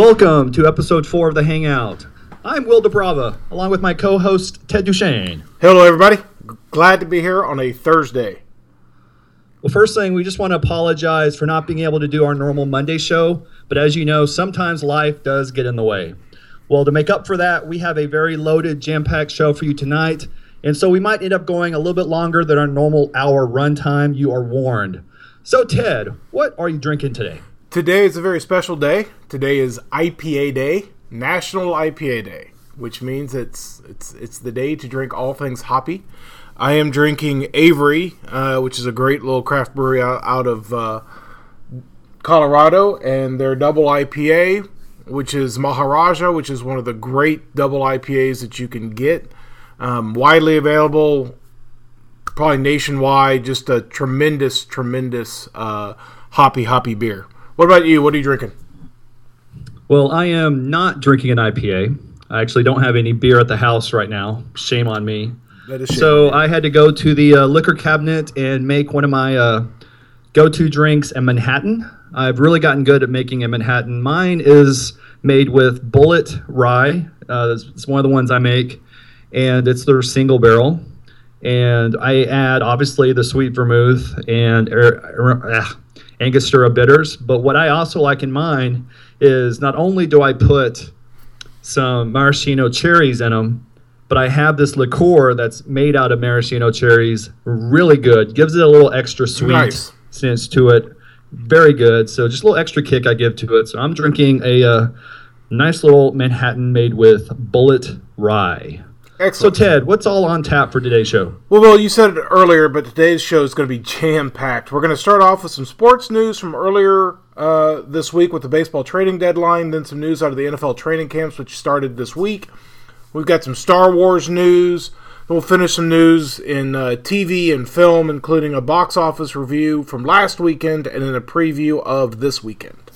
Welcome to episode four of the Hangout. I'm Will Doubrava, along with my co-host Ted Duchesne. Hello, everybody. Glad to be here on a Thursday. Well, first thing, we just want to apologize for not being able to do our normal Monday show, but as you know, sometimes life does get in the way. Well, to make up for that, we have a very loaded, jam-packed show for you tonight, and so we might end up going a little bit longer than our normal hour runtime. You are warned. So, Ted, what are you drinking today? Today is a very special day. Today is IPA Day, National IPA Day, which means it's it's it's the day to drink all things hoppy. I am drinking Avery, uh, which is a great little craft brewery out, out of uh, Colorado, and their double IPA, which is Maharaja, which is one of the great double IPAs that you can get. Um, widely available, probably nationwide. Just a tremendous, tremendous uh, hoppy, hoppy beer. What about you? What are you drinking? Well, I am not drinking an IPA. I actually don't have any beer at the house right now. Shame on me. That is shame. So I had to go to the uh, liquor cabinet and make one of my uh, go-to drinks a Manhattan. I've really gotten good at making a Manhattan. Mine is made with Bulleit Rye. Uh, it's, one of the ones I make, and it's their single barrel. And I add obviously the sweet vermouth and er, er, Angostura bitters. But what I also like in mine is not only do I put some maraschino cherries in them, but I have this liqueur that's made out of maraschino cherries. Really good. Gives it a little extra sweet Nice. sense to it. Very good. So just a little extra kick I give to it. So I'm drinking a uh, nice little Manhattan made with Bulleit Rye. So Ted, what's all on tap for today's show? Well, Will, you said it earlier, but today's show is going to be jam packed. We're going to start off with some sports news from earlier uh, this week with the baseball trading deadline, then some news out of the NFL training camps, which started this week. We've got some Star Wars news. We'll finish some news in uh, TV and film, including a box office review from last weekend and then a preview of this weekend.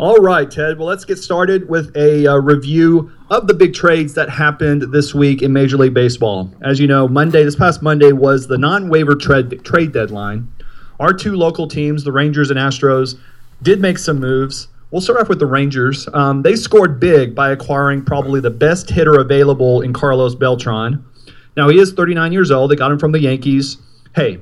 All right, Ted. Well, let's get started with a uh, review of the big trades that happened this week in Major League Baseball. As you know, Monday, this past Monday, was the non waiver trade, trade deadline. Our two local teams, the Rangers and Astros, did make some moves. We'll start off with the Rangers. Um, they scored big by acquiring probably the best hitter available in Carlos Beltran. Now, he is 39 years old. They got him from the Yankees. Hey,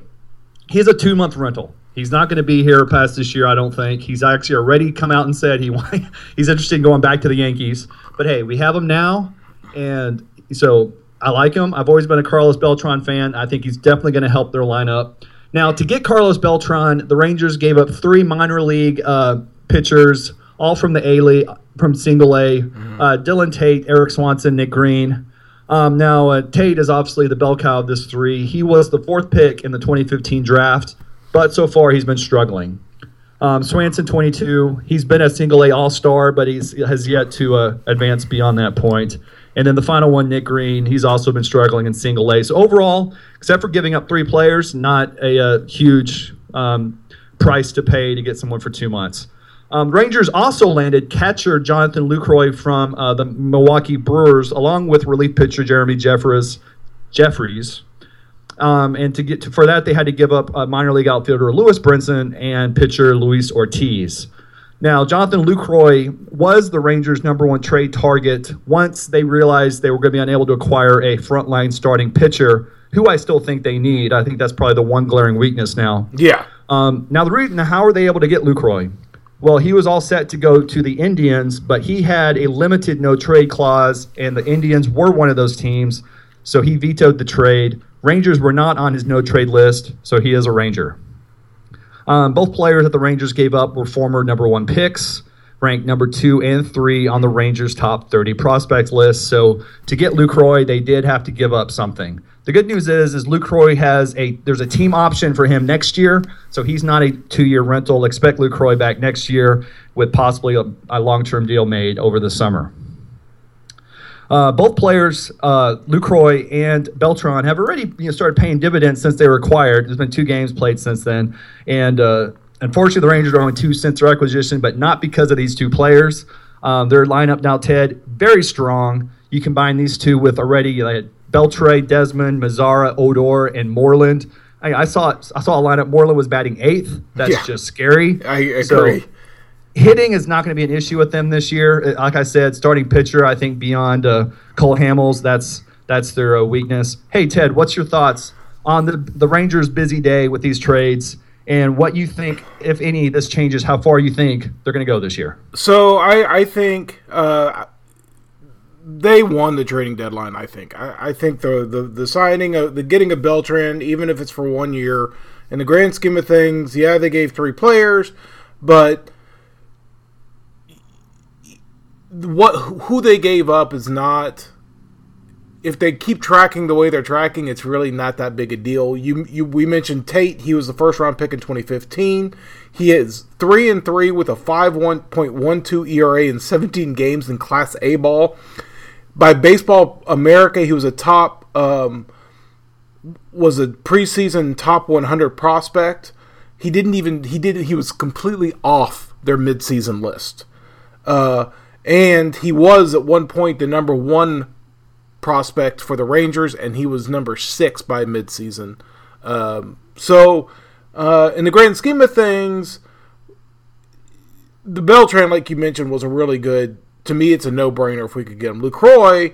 he's a two month rental. He's not going to be here past this year, I don't think. He's actually already come out and said he he's interested in going back to the Yankees. But hey, we have him now, and so I like him. I've always been a Carlos Beltran fan. I think he's definitely going to help their lineup. Now, to get Carlos Beltran, the Rangers gave up three minor league uh, pitchers, all from the A League, from single A. Uh, Dylan Tate, Eric Swanson, Nick Green. Um, now, uh, Tate is obviously the bell cow of this three. He was the fourth pick in the 2015 draft, but so far he's been struggling. Um, Swanson, 22. He's been a single A All Star, but he has yet to uh, advance beyond that point. And then the final one, Nick Green. He's also been struggling in single A. So overall, except for giving up three players, not a, uh huge um, price to pay to get someone for two months. Um, Rangers also landed catcher Jonathan Lucroy from uh, the Milwaukee Brewers, along with relief pitcher Jeremy. Jeffress. Um, and to get to, for that, they had to give up uh, minor league outfielder Lewis Brinson and pitcher Luis Ortiz. Now, Jonathan Lucroy was the Rangers' number one trade target once they realized they were going to be unable to acquire a frontline starting pitcher, who I still think they need. I think that's probably the one glaring weakness now. Yeah. Um, now, the reason how are they able to get Lucroy? Well, he was all set to go to the Indians, but he had a limited no trade clause, and the Indians were one of those teams, so he vetoed the trade. Rangers were not on his no trade list, so he is a Ranger. Um, both players that the Rangers gave up were former number one picks, ranked number two and three on the Rangers' top 30 prospects list. So to get Lucroy, they did have to give up something. The good news is, is Lucroy has a there's a team option for him next year, so he's not a two-year rental. Expect Lucroy back next year with possibly a, a long-term deal made over the summer. Uh, both players, uh, Lucroy and Beltran, have already you know, started paying dividends since they were acquired. There's been two games played since then, and uh, unfortunately, the Rangers are only two since their acquisition, but not because of these two players. Um, their lineup now, Ted, very strong. You combine these two with already like Beltre, Desmond, Mazara, Odor, and Moreland. I, I saw I saw a lineup. Moreland was batting eighth. That's Yeah. just scary. I So, agree. Hitting is not going to be an issue with them this year. Uh, Like I said, starting pitcher, I think beyond uh, Cole Hamels, that's that's their uh, weakness. Hey Ted, what's your thoughts on the the Rangers' busy day with these trades and what you think, if any, this changes how far you think they're going to go this year? So I, I think uh, they won the trading deadline. I think. I, I think the, the the signing of the getting a Beltran, even if it's for one year, in the grand scheme of things, yeah, they gave three players, but what who they gave up is not. If they keep tracking the way they're tracking, it's really not that big a deal. You, you we mentioned Tate; he was the first round pick in 2015. He is three and three with a 5.12 ERA in 17 games in Class A ball. By Baseball America, he was a top um, was a preseason top 100 prospect. He didn't even he did he was completely off their midseason list, uh, and he was at one point the number one prospect for the Rangers, and he was number six by midseason. Um, so, uh, in the grand scheme of things, the Beltran, like you mentioned, was a really good. To me, it's a no-brainer if we could get him. Lucroy,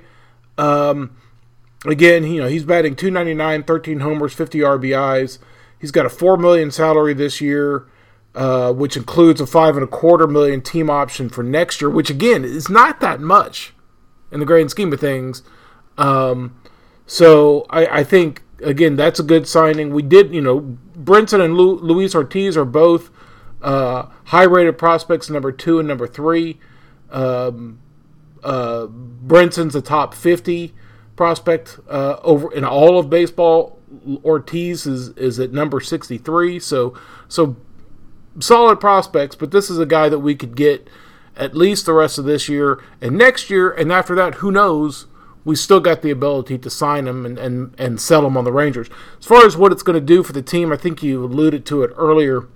um, again, you know, he's batting 299, 13 homers, 50 RBIs. He's got a four million salary this year, uh, which includes a five and a quarter million team option for next year, which again is not that much in the grand scheme of things. Um, so I, I, think again that's a good signing. We did, you know, Brinson and Lu, Luis Ortiz are both uh, high-rated prospects, number two and number three. Um, uh, Brinson's a top 50 prospect uh, over in all of baseball. Ortiz is is at number 63. So so solid prospects, but this is a guy that we could get at least the rest of this year and next year, and after that, who knows? We still got the ability to sign him and, and, and sell him on the Rangers. As far as what it's going to do for the team, I think you alluded to it earlier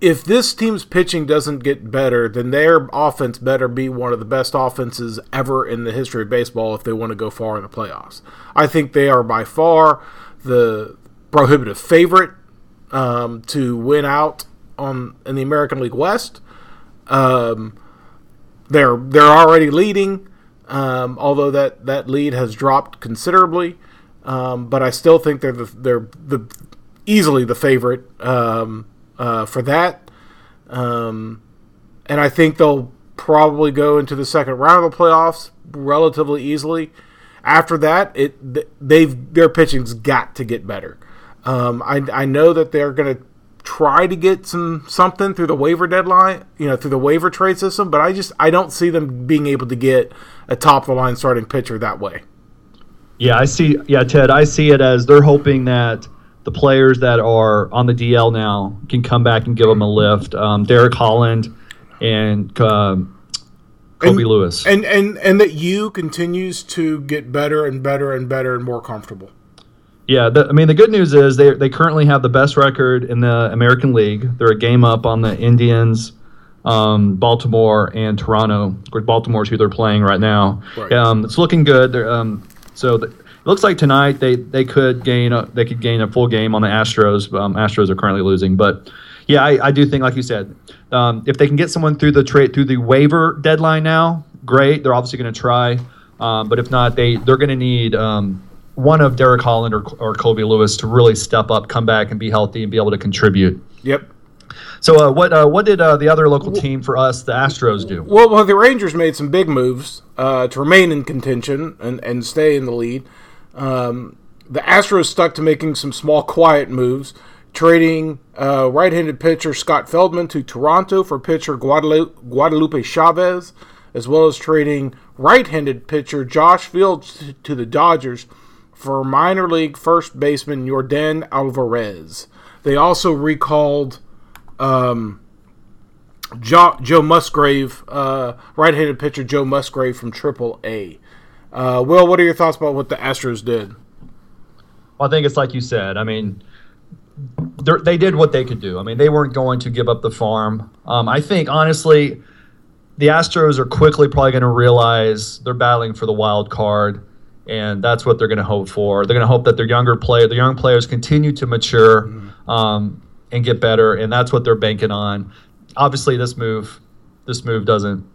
if this team's pitching doesn't get better, then their offense better be one of the best offenses ever in the history of baseball if they want to go far in the playoffs. I think they are by far the prohibitive favorite um, to win out on in the American League West. Um, they're they're already leading, um, although that, that lead has dropped considerably. Um, but I still think they're the, they're the easily the favorite. Um, uh, for that. Um, and I think they'll probably go into the second round of the playoffs relatively easily. After that, it they've their pitching's got to get better. Um, I, I know that they're going to try to get some something through the waiver deadline, you know, through the waiver trade system, but I just I don't see them being able to get a top of the line starting pitcher that way. Yeah, I see. Yeah, Ted, I see it as they're hoping that the players that are on the DL now can come back and give them a lift. Um, Derek Holland and uh, Colby and, Lewis, and and and that you continues to get better and better and better and more comfortable. Yeah, the, I mean the good news is they they currently have the best record in the American League. They're a game up on the Indians, um, Baltimore, and Toronto. Of course, Baltimore's who they're playing right now. Right. Um, it's looking good. Um, so the, it looks like tonight they they could gain a, they could gain a full game on the Astros. Um, Astros are currently losing, but yeah, I, I do think, like you said, um, if they can get someone through the trade through the waiver deadline now, great. They're obviously going to try, um, but if not, they they're going to need um, one of Derek Holland or, or Colby Lewis to really step up, come back, and be healthy and be able to contribute. Yep. So uh, what uh, what did uh, the other local team for us, the Astros, do? Well, well the Rangers made some big moves uh, to remain in contention and, and stay in the lead. Um, the Astros stuck to making some small, quiet moves, trading uh, right-handed pitcher Scott Feldman to Toronto for pitcher Guadalupe, Guadalupe Chavez, as well as trading right-handed pitcher Josh Fields to the Dodgers for minor league first baseman Jordan Alvarez. They also recalled um, jo- Joe Musgrove, uh, right-handed pitcher Joe Musgrove from Triple A. Uh, Will, what are your thoughts about what the Astros did? Well, I think it's like you said. I mean, they did what they could do. I mean, they weren't going to give up the farm. Um, I think, honestly, the Astros are quickly probably going to realize they're battling for the wild card, and that's what they're going to hope for. They're going to hope that their younger player, the young players, continue to mature. Mm-hmm. Um, and get better, and that's what they're banking on. Obviously, this move, this move doesn't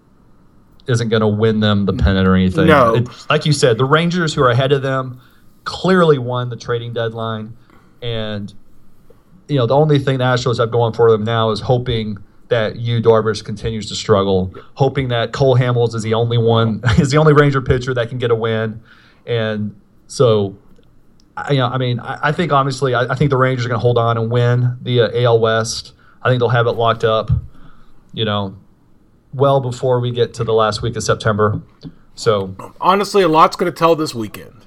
isn't going to win them the pennant or anything. No. It- like you said, the Rangers who are ahead of them clearly won the trading deadline, and you know the only thing the Astros have going for them now is hoping that Yu Darvish continues to struggle, hoping that Cole Hamels is the only one is the only Ranger pitcher that can get a win, and so. I- You know, I mean, I, I think obviously, I, I think the Rangers are going to hold on and win the uh, AL West. I think they'll have it locked up. You know, well before we get to the last week of September. So honestly, a lot's going to tell this weekend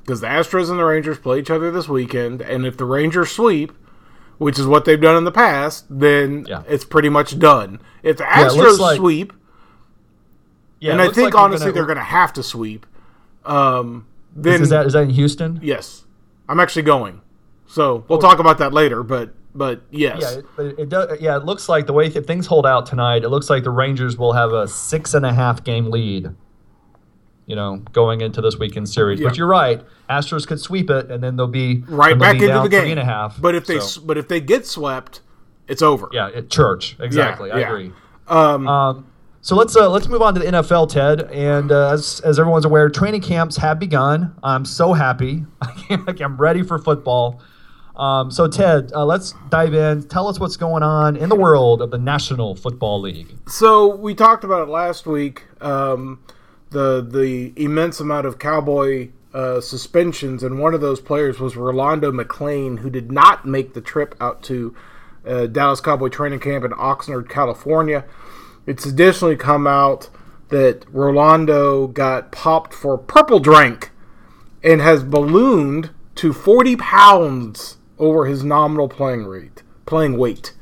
because the Astros and the Rangers play each other this weekend, and if the Rangers sweep, which is what they've done in the past, then Yeah. it's pretty much done. If the Astros like- sweep, yeah, and I think like honestly gonna- they're going to have to sweep, um, then Is that is that in Houston? yes, I'm actually going. So we'll talk about that later, but but yes, Yeah, it, but it does. Yeah, it looks like the way if things hold out tonight, it looks like the Rangers will have a six and a half game lead. You know, going into this weekend series. Yeah. But you're right, Astros could sweep it, and then they'll be right they'll back be into the game. three and a half. But if they So, but if they get swept, it's over. yeah, at church exactly. I yeah. agree. Um, Um, so let's uh, let's move on to the NFL, Ted. And uh, as as everyone's aware, training camps have begun. I'm so happy. I'm ready for football. Um, so Ted, uh, let's dive in. Tell us what's going on in the world of the National Football League. So we talked about it last week. Um, the the immense amount of cowboy uh, suspensions, and one of those players was Rolando McClain, who did not make the trip out to uh, Dallas Cowboy training camp in Oxnard, California. It's additionally come out that Rolando got popped for purple drink and has ballooned to 40 pounds over his nominal playing rate, playing weight.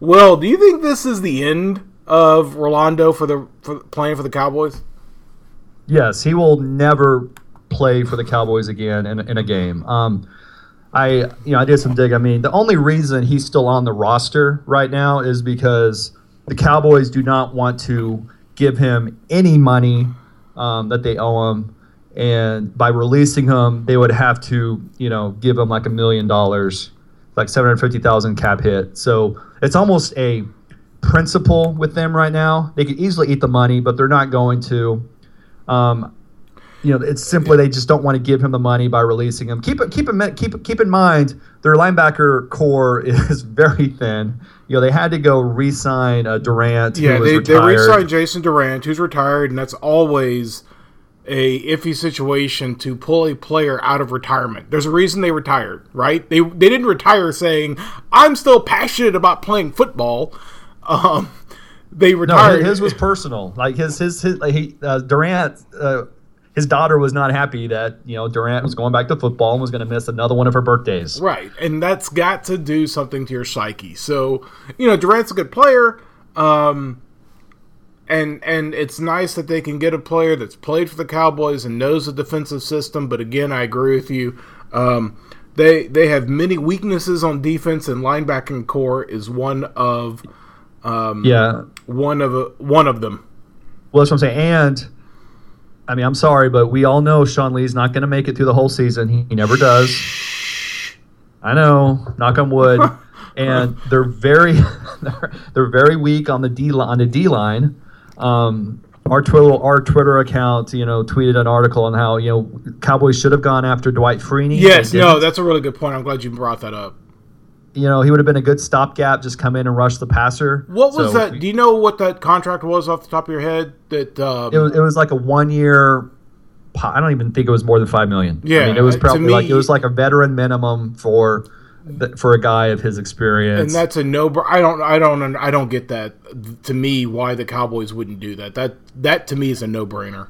Well, do you think this is the end of Rolando for the for playing for the Cowboys? Yes, he will never play for the Cowboys again in, in a game. Um, I you know I did some dig. I mean, the only reason he's still on the roster right now is because the Cowboys do not want to give him any money um, that they owe him, and by releasing him, they would have to you know give him like a million dollars, like seven hundred fifty thousand cap hit. So it's almost a principle with them right now. They could easily eat the money, but they're not going to. Um, you know, it's simply they just don't want to give him the money by releasing him. Keep it, keep in, keep keep in mind their linebacker core is very thin. You know, they had to go re-sign uh, Durant, Yeah, they, they re-signed Jason Durant, who's retired, and that's always a iffy situation to pull a player out of retirement. There's a reason they retired, right? They they didn't retire saying I'm still passionate about playing football. Um, they no, retired. his was personal. Like his his, his like he, uh, Durant. Uh, his daughter was not happy that you know Durant was going back to football and was going to miss another one of her birthdays. Right, and that's got to do something to your psyche. So, you know, Durant's a good player, um, and and it's nice that they can get a player that's played for the Cowboys and knows the defensive system. But again, I agree with you. Um, they they have many weaknesses on defense, and linebacking core is one of um, Yeah, one of one of them. Well, that's what I'm saying. And I mean, I'm sorry, but we all know Sean Lee's not going to make it through the whole season. He, he never does. I know. Knock on wood. and they're very, they're, they're very weak on the D on the D line. Um, our Twitter our Twitter account, you know, tweeted an article on how you know Cowboys should have gone after Dwight Freeney. Yes, no, that's a really good point. I'm glad you brought that up. You know he would have been a good stopgap. Just come in and rush the passer. What was So, that? Do you know what that contract was off the top of your head? That um, It was, it was like a one year. I don't even think it was more than five million. Yeah, I mean, it was uh, probably like it was like a veteran minimum for for a guy of his experience. and that's a no. I don't. I don't. I don't get that. To me, why the Cowboys wouldn't do that? That that to me is a no brainer.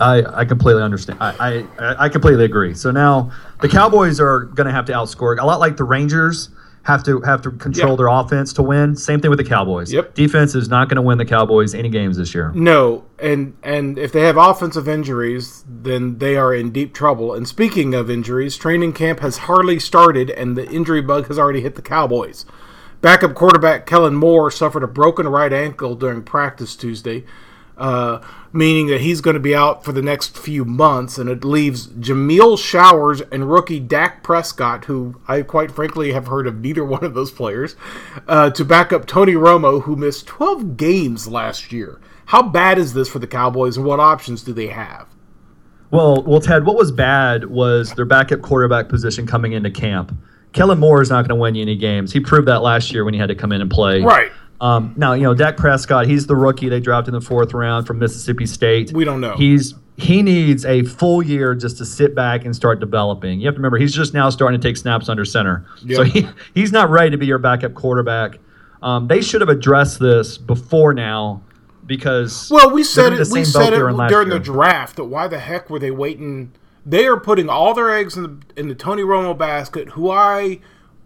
I, I completely understand. I, I I completely agree. So now the Cowboys are going to have to outscore a lot like the Rangers have to have to control Yeah. their offense to win. Same thing with the Cowboys. Yep. Defense is not going to win the Cowboys any games this year. No, and and if they have offensive injuries, then they are in deep trouble. And speaking of injuries, training camp has hardly started, and the injury bug has already hit the Cowboys. Backup quarterback Kellen Moore suffered a broken right ankle during practice Tuesday. uh, meaning that he's going to be out for the next few months, and it leaves Jameill Showers and rookie Dak Prescott, who I quite frankly have heard of neither one of those players, uh, to back up Tony Romo, who missed 12 games last year. How bad is this for the Cowboys, and what options do they have? Well, well, Ted, what was bad was their backup quarterback position coming into camp. Kellen Moore is not going to win you any games. He proved that last year when he had to come in and play. Right. Um, now, you know, Dak Prescott, he's the rookie they drafted in the fourth round from Mississippi State. We don't know. He's he needs a full year just to sit back and start developing. You have to remember he's just now starting to take snaps under center. Yeah. So he, he's not ready to be your backup quarterback. Um, they should have addressed this before now because Well, we said it. We said boat they were in it during year. the draft. That why the heck were they waiting? They are putting all their eggs in the in the Tony Romo basket, who I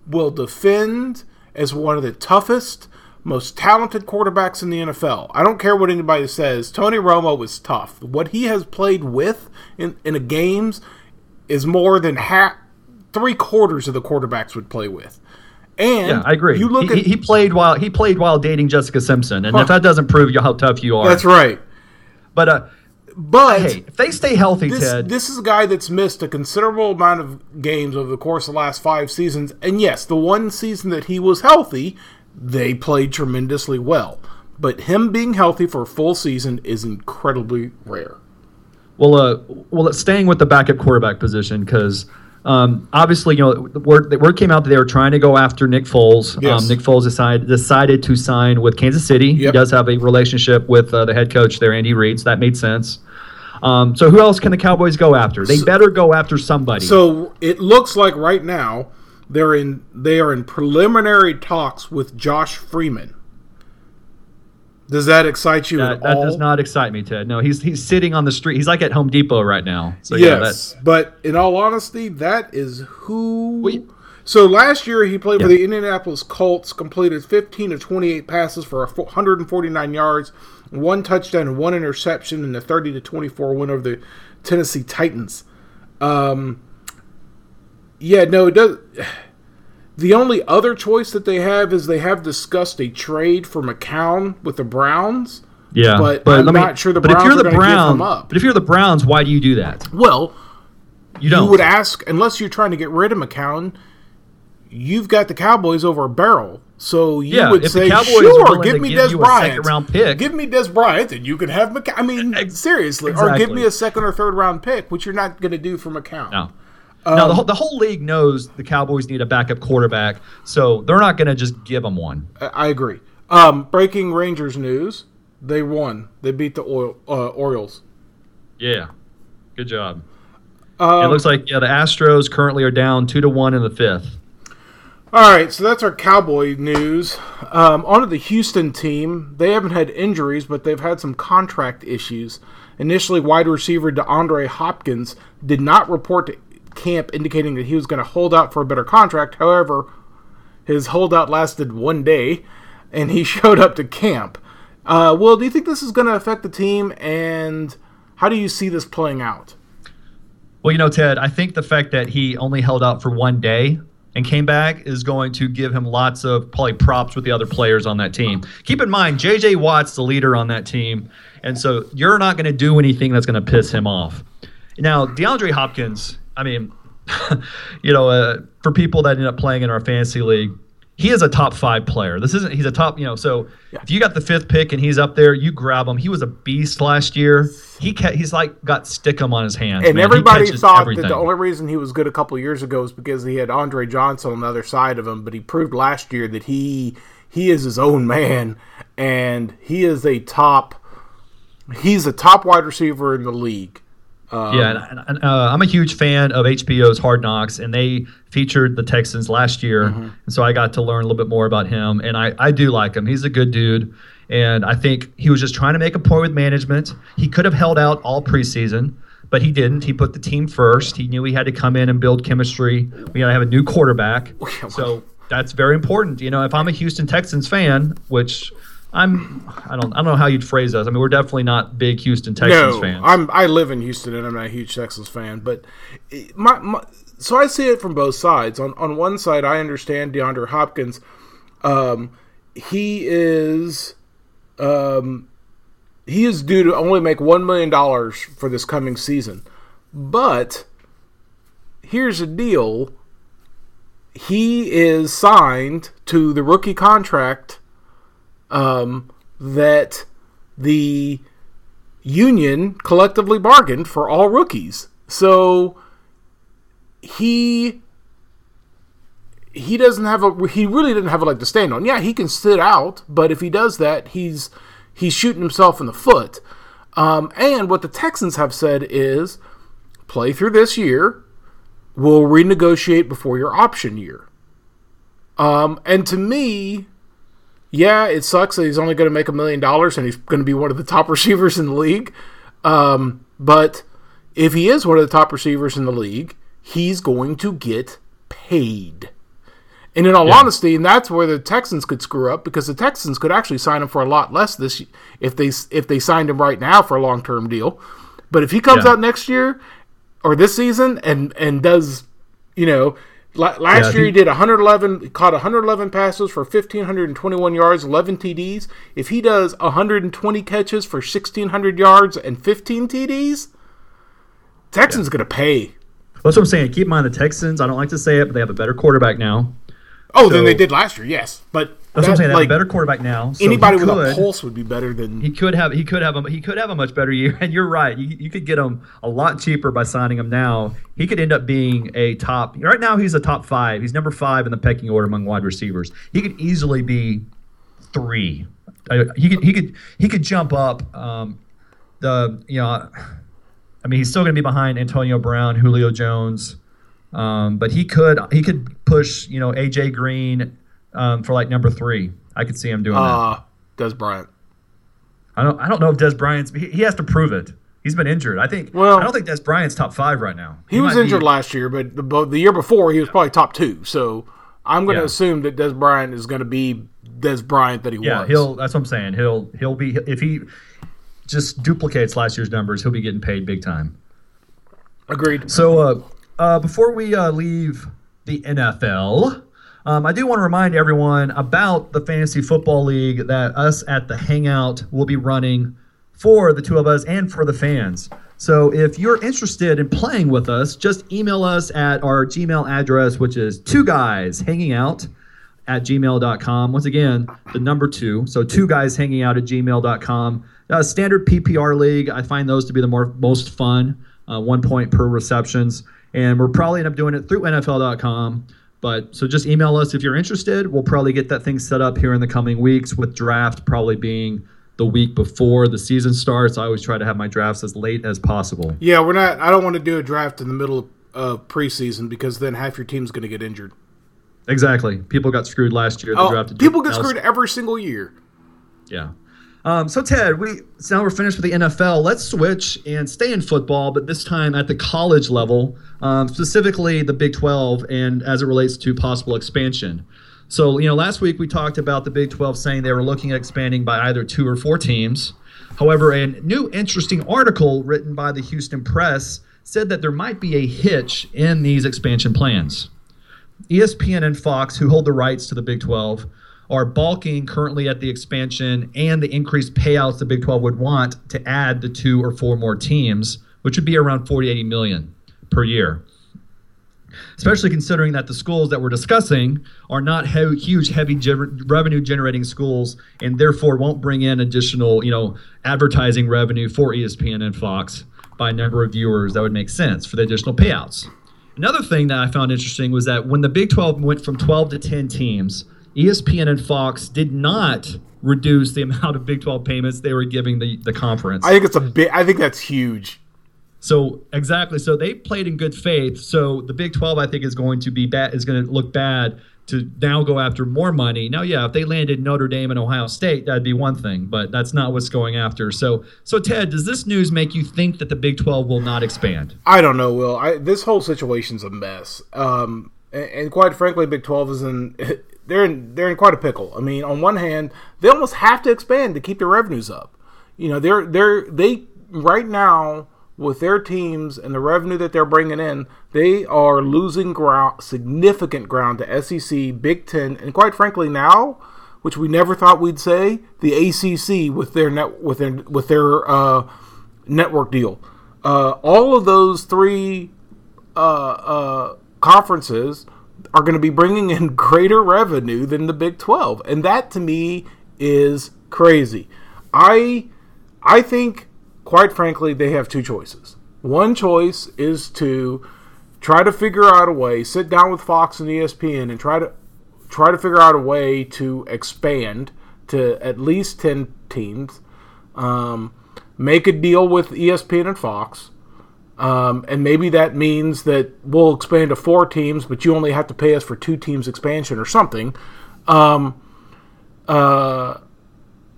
will defend as one of the toughest, most talented quarterbacks in the NFL. I don't care what anybody says. Tony Romo was tough. What he has played with in in the games is more than half, three quarters of the quarterbacks would play with. And Yeah, I agree. You look he, at he played while he played while dating Jessica Simpson, and Huh. if that doesn't prove you how tough you are, that's right. But uh, But hey, if they stay healthy, this, Ted, this is a guy that's missed a considerable amount of games over the course of the last five seasons. And yes, the one season that he was healthy, they played tremendously well. But him being healthy for a full season is incredibly rare. Well, uh, well, staying with the backup quarterback position because um, obviously, you know, the word, the word came out that they were trying to go after Nick Foles. Yes. Um, Nick Foles decided decided to sign with Kansas City. He does have a relationship with uh, the head coach there, Andy Reid. So that made sense. Um, so who else can the Cowboys go after? They better go after somebody. So it looks like right now they're in they are in preliminary talks with Josh Freeman. Does that excite you that, at that does not excite me, Ted. No, he's he's sitting on the street. He's like at Home Depot right now. So yeah, yes, but in all honesty, that is who. We- so last year he played for the Indianapolis Colts, completed 15 of 28 passes for 149 yards, one touchdown and one interception in the 30 to 24 win over the Tennessee Titans. Um, yeah, no, it does. The only other choice that they have is they have discussed a trade for McCown with the Browns. yeah. but let I'm me- not sure the but if Browns you're the Browns, him up. but if you're the Browns, why do you do that? Well, You don't. You would ask, unless you're trying to get rid of McCown, you've got the Cowboys over a barrel. So you Yeah, would if say, sure, give me give Dez Bryant. second-round pick. Give me Dez Bryant, and you can have McCown. I mean, seriously. Or give me a second or third round pick, which you're not going to do for McCown. No. Um, now the whole, the whole league knows the Cowboys need a backup quarterback, so they're not going to just give them one. I, I agree. Um, breaking Rangers news. They won. They beat the oil, uh, Orioles. Yeah, good job. Um, it looks like yeah, the Astros currently are down two to one in the fifth. All right, so that's our Cowboy news. Um, on to the Houston team. They haven't had injuries, but they've had some contract issues. Initially, wide receiver DeAndre Hopkins did not report to camp, indicating that he was going to hold out for a better contract. However, his holdout lasted one day, and he showed up to camp. Uh, Will, do you think this is going to affect the team, and how do you see this playing out? Well, you know, Ted, I think the fact that he only held out for one day and came back is going to give him lots of probably props with the other players on that team. Keep in mind, J.J. Watt's the leader on that team, and so you're not going to do anything that's going to piss him off. Now, DeAndre Hopkins, I mean, you know, uh, for people that end up playing in our fantasy league, he is a top five player. This isn't, he's a top, you know, so if you got the fifth pick and he's up there, you grab him. He was a beast last year. He ca- he's like got stickum on his hands. And man. Everybody thought everything. that the only reason he was good a couple years ago is because he had Andre Johnson on the other side of him. But he proved last year that he he is his own man, and he is a top. He's a top wide receiver in the league. Um, Yeah, and, and, uh, I'm a huge fan of HBO's Hard Knocks, and they featured the Texans last year, Mm-hmm. and so I got to learn a little bit more about him, and I, I do like him. He's a good dude, and I think he was just trying to make a point with management. He could have held out all preseason, but he didn't. He put the team first. He knew he had to come in and build chemistry. We got to have a new quarterback, so that's very important. You know, if I'm a Houston Texans fan, which I'm, I don't, I don't know how you'd phrase us. I mean, we're definitely not big Houston Texans no, fans. I'm I live in Houston and I'm not a huge Texans fan, but my, my so I see it from both sides. On on one side, I understand DeAndre Hopkins. Um, he is, um, he is due to only make one million dollars for this coming season. But here's the deal: he is signed to the rookie contract um, that the union collectively bargained for all rookies. So he he doesn't have a he really didn't have a leg to stand on. Yeah, he can sit out, but if he does that, he's he's shooting himself in the foot. Um, and what the Texans have said is play through this year. We'll renegotiate before your option year. Um, and to me, yeah, it sucks that he's only going to make a million dollars and he's going to be one of the top receivers in the league. Um, but if he is one of the top receivers in the league, he's going to get paid. And in all yeah. honesty, and that's where the Texans could screw up because the Texans could actually sign him for a lot less this if they if they signed him right now for a long term deal. But if he comes yeah. out next year or this season and and does, you know, last yeah, year he, he did 111 caught 111 passes for 1521 yards, 11 TDs. If he does 120 catches for 1600 yards and 15 TDs, Texans going to pay. That's what I'm saying. Keep in mind the Texans. I don't like to say it, but they have a better quarterback now. Oh, so, than they did last year. Yes, but that's what I'm saying. Like, have a better quarterback now. So anybody could, with a pulse would be better than he could have. He could have a he could have a much better year. And you're right. You, you could get him a lot cheaper by signing him now. He could end up being a top. Right now, he's a top five. He's number five in the pecking order among wide receivers. He could easily be three. Uh, he could he could he could jump up. Um, the you know, I mean, he's still going to be behind Antonio Brown, Julio Jones. Um, but he could he could push you know AJ Green um, for like number three. I could see him doing uh, that. Dez Bryant. I don't I don't know if Dez Bryant's he, he has to prove it. He's been injured. I think. Well, I don't think Dez Bryant's top five right now. He, he was injured be, last year, but the, the, year before he was probably top two. So I'm going to yeah. assume that Dez Bryant is going to be Dez Bryant that he yeah, was. Yeah, he'll. That's what I'm saying. He'll he'll be if he just duplicates last year's numbers, he'll be getting paid big time. Agreed. So uh, uh, before we uh, leave the NFL, um, I do want to remind everyone about the Fantasy Football League that us at the Hangout will be running for the two of us and for the fans. So if you're interested in playing with us, just email us at our Gmail address, which is two guys hanging out at gmail.com. Once again, the number two. So two guys hanging out at gmail.com. Uh, standard PPR league. I find those to be the more most fun. Uh, one point per receptions and we're probably end up doing it through NFL.com. But so just email us if you're interested. We'll probably get that thing set up here in the coming weeks, with draft probably being the week before the season starts. I always try to have my drafts as late as possible. Yeah, we're not. I don't want to do a draft in the middle of preseason because then half your team's going to get injured. Exactly. People got screwed last year. They oh, drafted people get screwed every single year. Yeah. Um, so Ted, we so now we're finished with the NFL. Let's switch and stay in football, but this time at the college level, um, specifically the Big 12, and as it relates to possible expansion. So you know, last week we talked about the Big 12 saying they were looking at expanding by either two or four teams. However, a new interesting article written by the Houston Press said that there might be a hitch in these expansion plans. ESPN and Fox, who hold the rights to the Big 12, are balking currently at the expansion and the increased payouts the Big 12 would want to add the two or four more teams, which would be around 40, 80 million per year. Especially considering that the schools that we're discussing are not he- huge, heavy ge- revenue generating schools and therefore won't bring in additional, you know, advertising revenue for ESPN and Fox by number of viewers that would make sense for the additional payouts. Another thing that I found interesting was that when the Big 12 went from 12 to 10 teams, ESPN and Fox did not reduce the amount of Big 12 payments they were giving the, the conference. I think it's a bit I think that's huge. So exactly. So they played in good faith. So the Big 12 I think is going to be bad is going to look bad to now go after more money. Now, yeah, if they landed Notre Dame and Ohio State, that'd be one thing, but that's not what's going after. So, so Ted, does this news make you think that the Big 12 will not expand? I don't know, Will. I, this whole situation's a mess. Um, and, and quite frankly, Big 12 is in they're in they're in quite a pickle. I mean, on one hand, they almost have to expand to keep their revenues up. You know, they're they're they right now with their teams and the revenue that they're bringing in, they are losing ground, significant ground to SEC, Big Ten, and quite frankly, now which we never thought we'd say, the ACC with their net with their with their uh, network deal. Uh, all of those three uh, uh, conferences are going to be bringing in greater revenue than the Big 12, and that to me is crazy. I I think, quite frankly, they have two choices. One choice is to try to figure out a way, sit down with Fox and ESPN, and try to try to figure out a way to expand to at least ten teams. Um, make a deal with ESPN and Fox. Um, and maybe that means that we'll expand to four teams, but you only have to pay us for two teams expansion or something. Um, uh,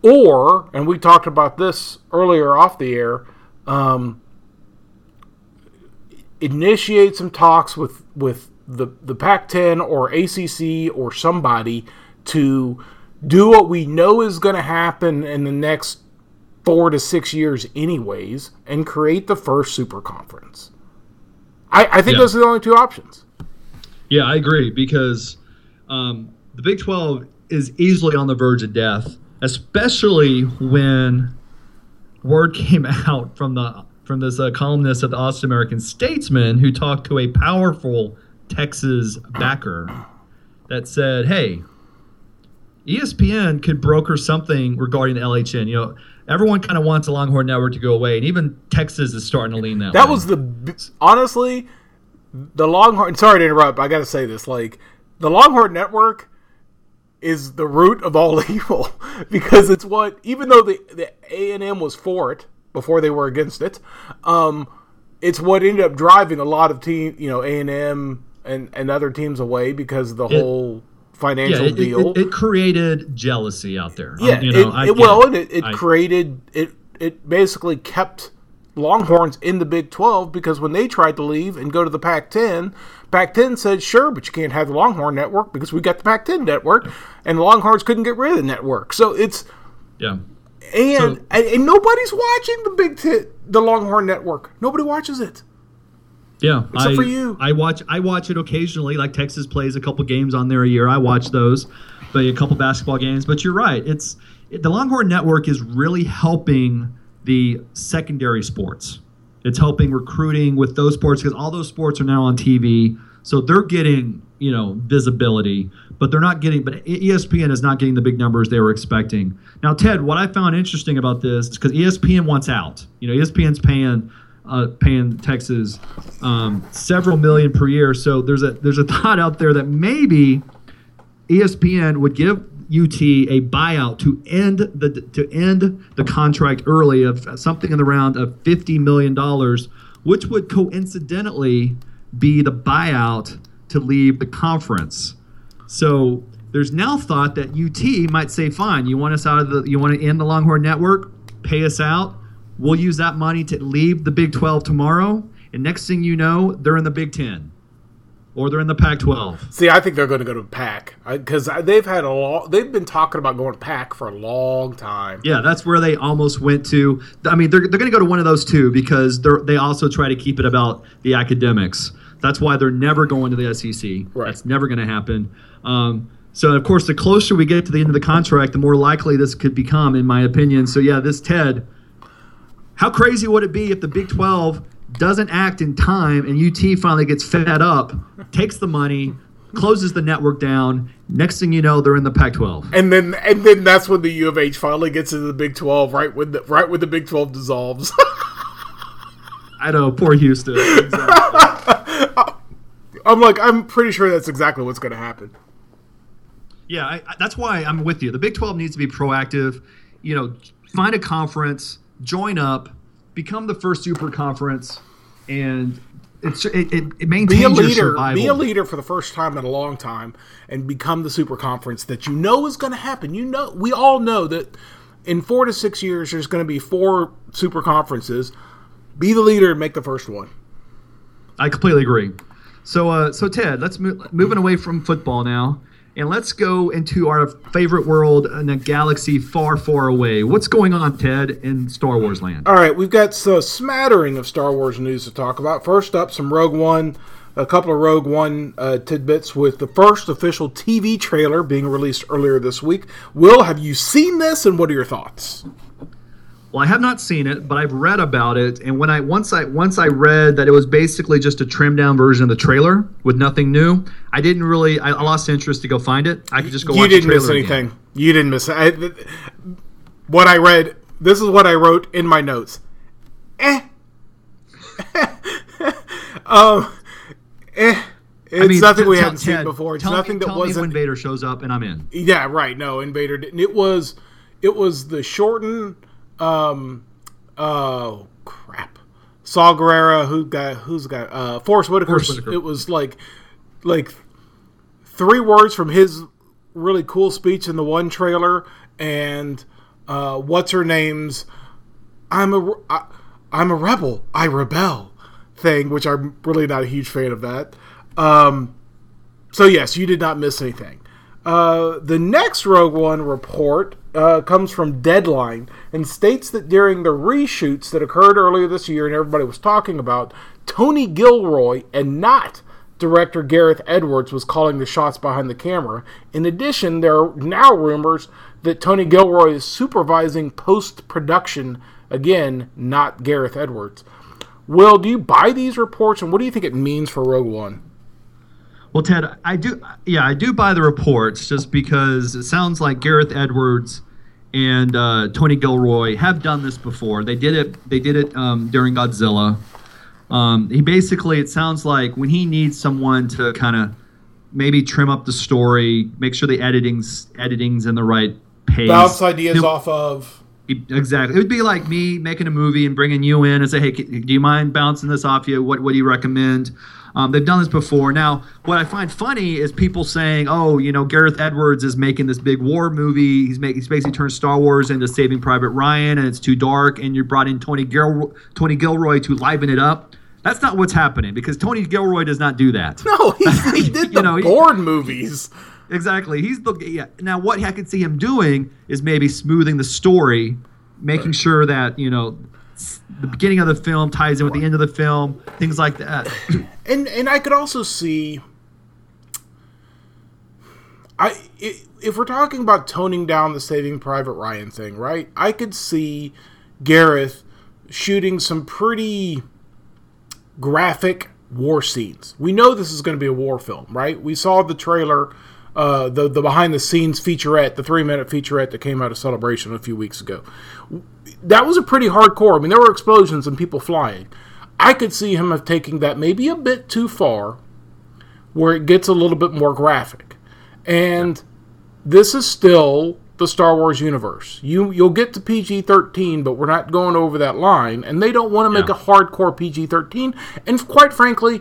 or, and we talked about this earlier off the air, um, initiate some talks with with the the Pac-10 or ACC or somebody to do what we know is going to happen in the next four to six years, anyways, and create the first super conference. I, I think yeah. those are the only two options. Yeah, I agree because um, the Big 12 is easily on the verge of death, especially when word came out from the from this uh, columnist of the Austin American Statesman who talked to a powerful Texas backer that said, "Hey, ESPN could broker something regarding the LHN. You know, everyone kind of wants the Longhorn Network to go away, and even Texas is starting to lean that. Way. That way. was the honestly, the Longhorn. Sorry to interrupt. I got to say this. Like the Longhorn Network is the root of all evil because it's what even though the the A and M was for it before they were against it, um, it's what ended up driving a lot of team, you know, A and M and and other teams away because the it, whole financial yeah, it, deal. It, it, created jealousy out there. Yeah, um, you know, it, well, and it, I, created it. It basically kept Longhorns in the Big 12 because when they tried to leave and go to the Pac 10, Pac 10 said, sure, but you can't have the Longhorn network because we got the Pac 10 network, and the Longhorns couldn't get rid of the network. So it's. Yeah. And, so, and, and nobody's watching the Big Ten, the Longhorn network. Nobody watches it. Yeah, except I, for you. I watch I watch it occasionally. Like Texas plays a couple games on there a year. I watch those, but a couple basketball games. But you're right. It's it, the Longhorn Network is really helping the secondary sports. It's helping recruiting with those sports because all those sports are now on TV. So they're getting you know visibility, but they're not getting. But ESPN is not getting the big numbers they were expecting. Now, Ted, what I found interesting about this is because ESPN wants out. You know, ESPN's paying uh, paying Texas um, several million per year. So there's a there's a thought out there that maybe ESPN would give UT a buyout to end the to end the contract early of something in the round of fifty million dollars, which would coincidentally be the buyout to leave the conference. So there's now thought that UT might say, "Fine, you want us out of the you want to end the Longhorn Network, pay us out." We'll use that money to leave the Big 12 tomorrow, and next thing you know, they're in the Big 10 or they're in the Pac-12. See, I think they're going to go to Pac because they've had a long. They've been talking about going to Pac for a long time. Yeah, that's where they almost went to. I mean, they're, they're going to go to one of those two because they they also try to keep it about the academics. That's why they're never going to the SEC. Right. That's never going to happen. Um, so, of course, the closer we get to the end of the contract, the more likely this could become, in my opinion. So, yeah, this Ted how crazy would it be if the Big 12 doesn't act in time and UT finally gets fed up, takes the money, closes the network down. Next thing you know, they're in the Pac-12. And then and then that's when the U of H finally gets into the Big 12, right when the right when the Big 12 dissolves. I know, poor Houston. Exactly. I'm like, I'm pretty sure that's exactly what's going to happen. Yeah, I, I, that's why I'm with you. The Big 12 needs to be proactive. You know, find a conference join up, become the first super conference, and it's it, it, it maintains be a leader, Be a leader for the first time in a long time, and become the super conference that you know is going to happen. You know, we all know that in four to six years, there's going to be four super conferences. Be the leader and make the first one. I completely agree. So, uh, so Ted, let's move moving away from football now. And let's go into our favorite world in a galaxy far, far away. What's going on, Ted, in Star Wars land? All right, we've got a smattering of Star Wars news to talk about. First up, some Rogue One a couple of Rogue One uh, tidbits with the first official TV trailer being released earlier this week. Will, have you seen this, and what are your thoughts? Well, I have not seen it, but I've read about it, and when I once I once I read that it was basically just a trimmed down version of the trailer with nothing new, I didn't really. I lost interest to go find it. I could just go. You didn't miss anything. Again. You didn't miss I, what I read. This is what I wrote in my notes. Eh. um. Eh. It's I mean, nothing we hadn't seen before. It's nothing me, that wasn't. when Vader shows up, and I'm in. Yeah, right. No, Invader didn't. It was, it was the shortened um, oh crap, Saw Gerrera, who got who's got Uh, Forest Whitaker. Whitaker. It was like, like three words from his really cool speech in the one trailer, and uh, what's her name's "I'm a I, I'm a rebel, I rebel" thing, which I'm really not a huge fan of that. Um, so yes, you did not miss anything. Uh, the next Rogue One report uh, comes from Deadline and states that during the reshoots that occurred earlier this year and everybody was talking about, Tony Gilroy and not director Gareth Edwards was calling the shots behind the camera. In addition, there are now rumors that Tony Gilroy is supervising post production, again, not Gareth Edwards. Will, do you buy these reports and what do you think it means for Rogue One? Well, Ted, I do. Yeah, I do buy the reports just because it sounds like Gareth Edwards and uh, Tony Gilroy have done this before. They did it. They did it um, during Godzilla. Um, he basically, it sounds like when he needs someone to kind of maybe trim up the story, make sure the editing's editing's in the right pace, bounce ideas off of. Exactly. It would be like me making a movie and bringing you in and say, "Hey, do you mind bouncing this off you? What What do you recommend?" Um, they've done this before. Now, what I find funny is people saying, "Oh, you know, Gareth Edwards is making this big war movie. He's making he's basically turned Star Wars into Saving Private Ryan, and it's too dark. And you brought in Tony Gil- Tony Gilroy to liven it up." That's not what's happening because Tony Gilroy does not do that. No, he, he did the know, Bourne he, movies. Exactly. He's the yeah. Now, what I could see him doing is maybe smoothing the story, making sure that you know the beginning of the film ties in with the end of the film, things like that. And and I could also see, I if we're talking about toning down the Saving Private Ryan thing, right? I could see Gareth shooting some pretty graphic war scenes. We know this is going to be a war film, right? We saw the trailer, uh, the the behind the scenes featurette, the three minute featurette that came out of Celebration a few weeks ago that was a pretty hardcore. I mean, there were explosions and people flying. I could see him of taking that maybe a bit too far, where it gets a little bit more graphic. And this is still the Star Wars universe. You you'll get to PG thirteen, but we're not going over that line. And they don't want to make a hardcore PG thirteen. And quite frankly,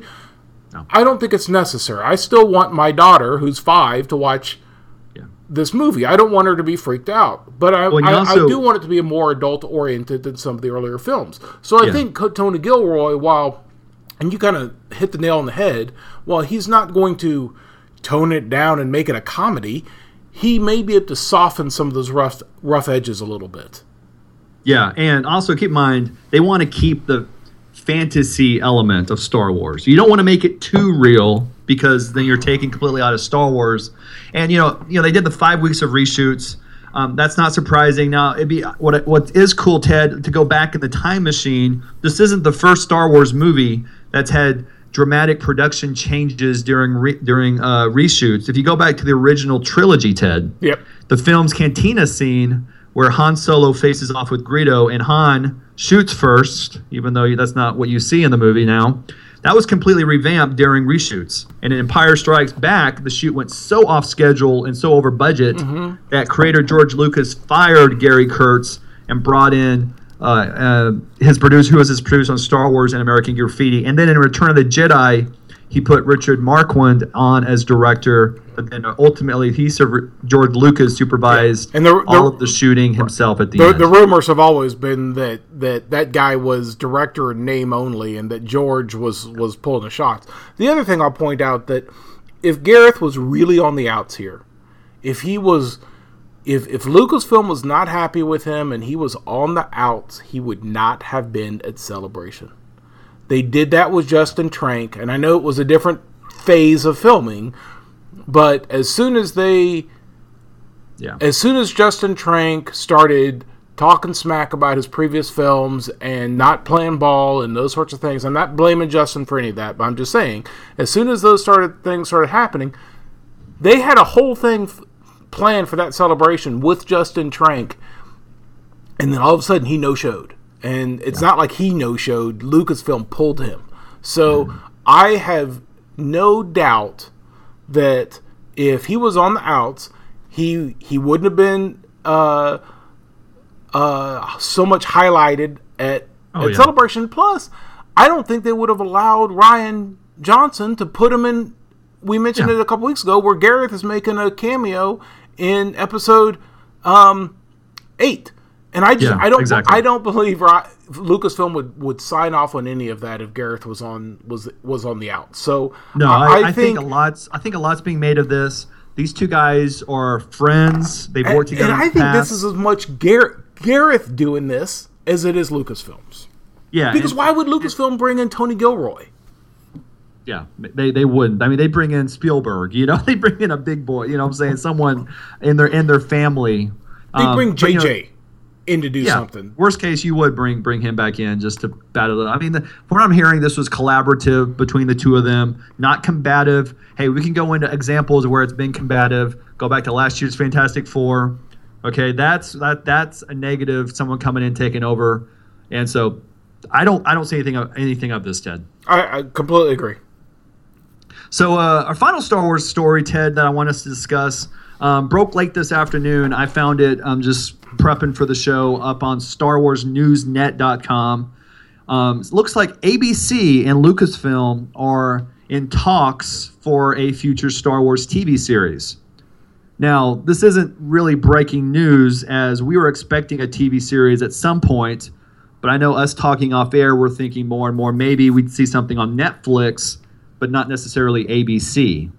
no. I don't think it's necessary. I still want my daughter, who's five, to watch this movie. I don't want her to be freaked out, but I, well, I, also, I, do want it to be more adult oriented than some of the earlier films. So I yeah. think Tony Gilroy, while and you kind of hit the nail on the head, while he's not going to tone it down and make it a comedy, he may be able to soften some of those rough rough edges a little bit. Yeah, and also keep in mind they want to keep the fantasy element of Star Wars. You don't want to make it too real because then you're taking completely out of Star Wars. And you know, you know, they did the five weeks of reshoots. Um, that's not surprising. Now, it'd be what what is cool, Ted, to go back in the time machine. This isn't the first Star Wars movie that's had dramatic production changes during re, during uh, reshoots. If you go back to the original trilogy, Ted, yep, the film's cantina scene where Han Solo faces off with Greedo and Han shoots first, even though that's not what you see in the movie now. That was completely revamped during reshoots. And in Empire Strikes Back, the shoot went so off schedule and so over budget mm-hmm. that creator George Lucas fired Gary Kurtz and brought in uh, uh, his producer, who was his producer on Star Wars and American Graffiti. And then in Return of the Jedi, he put Richard Marquand on as director, but then ultimately he George Lucas supervised and the, the, all of the shooting himself at the, the end. The rumors have always been that, that that guy was director in name only, and that George was was pulling the shots. The other thing I'll point out that if Gareth was really on the outs here, if he was if if Lucasfilm was not happy with him and he was on the outs, he would not have been at Celebration They did that with Justin Trank, and I know it was a different phase of filming, but as soon as they Yeah. as soon as Justin Trank started talking smack about his previous films and not playing ball and those sorts of things, I'm not blaming Justin for any of that, but I'm just saying, as soon as those started things started happening, they had a whole thing f- planned for that celebration with Justin Trank, and then all of a sudden he no showed, and it's not like he no showed. Lucasfilm pulled him, so I have no doubt that if he was on the outs, he he wouldn't have been uh, uh, so much highlighted at, Oh, at yeah. Celebration. Plus, I don't think they would have allowed Rian Johnson to put him in. We mentioned Yeah. it a couple weeks ago, where Gareth is making a cameo in episode um, eight. And I just Yeah, I don't exactly. I don't believe Lucasfilm would, would sign off on any of that if Gareth was on was was on the out. So No, I, I, think, a lot's I think a lot's being made of this. These two guys are friends. They've worked together. And I think this is as much Gareth, Gareth doing this as it is Lucasfilms. yeah. Because and- why would Lucasfilm bring in Tony Gilroy? Yeah, they they wouldn't. I mean, they bring in Spielberg. You know, they bring in a big boy. You know, what I'm saying someone in their in their family. They Um, bring but, you know, JJ in to do yeah, something. Worst case, you would bring bring him back in just to battle it. I mean, the, from what I'm hearing, this was collaborative between the two of them, not combative. Hey, we can go into examples where it's been combative. Go back to last year's Fantastic Four. Okay, that's that that's a negative. Someone coming in taking over, and so I don't I don't see anything of anything of this, Ted. I, I completely agree. So uh, our final Star Wars story, Ted, that I want us to discuss um, broke late this afternoon. I found it. I'm just prepping for the show up on StarWarsNewsNet.com. Um, looks like ABC and Lucasfilm are in talks for a future Star Wars TV series. Now, this isn't really breaking news, as we were expecting a TV series at some point. But I know us talking off air, we're thinking more and more maybe we'd see something on Netflix, but not necessarily ABC.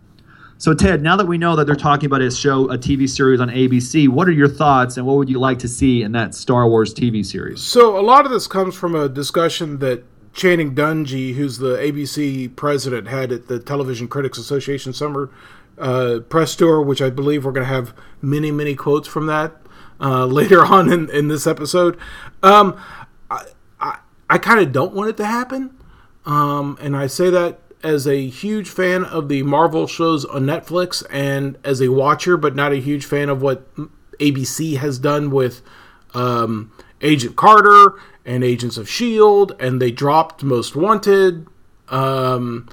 So, Ted, now that we know that they're talking about a show, a TV series on ABC, what are your thoughts and what would you like to see in that Star Wars TV series? So a lot of this comes from a discussion that Channing Dungey, who's the ABC president, had at the Television Critics Association summer uh, press tour, which I believe we're going to have many, many quotes from that uh, later on in, in this episode. Um, I, I, I kind of don't want it to happen. Um, and I say that as a huge fan of the Marvel shows on Netflix and as a watcher, but not a huge fan of what ABC has done with um, Agent Carter and Agents of S.H.I.E.L.D., and they dropped Most Wanted. Um,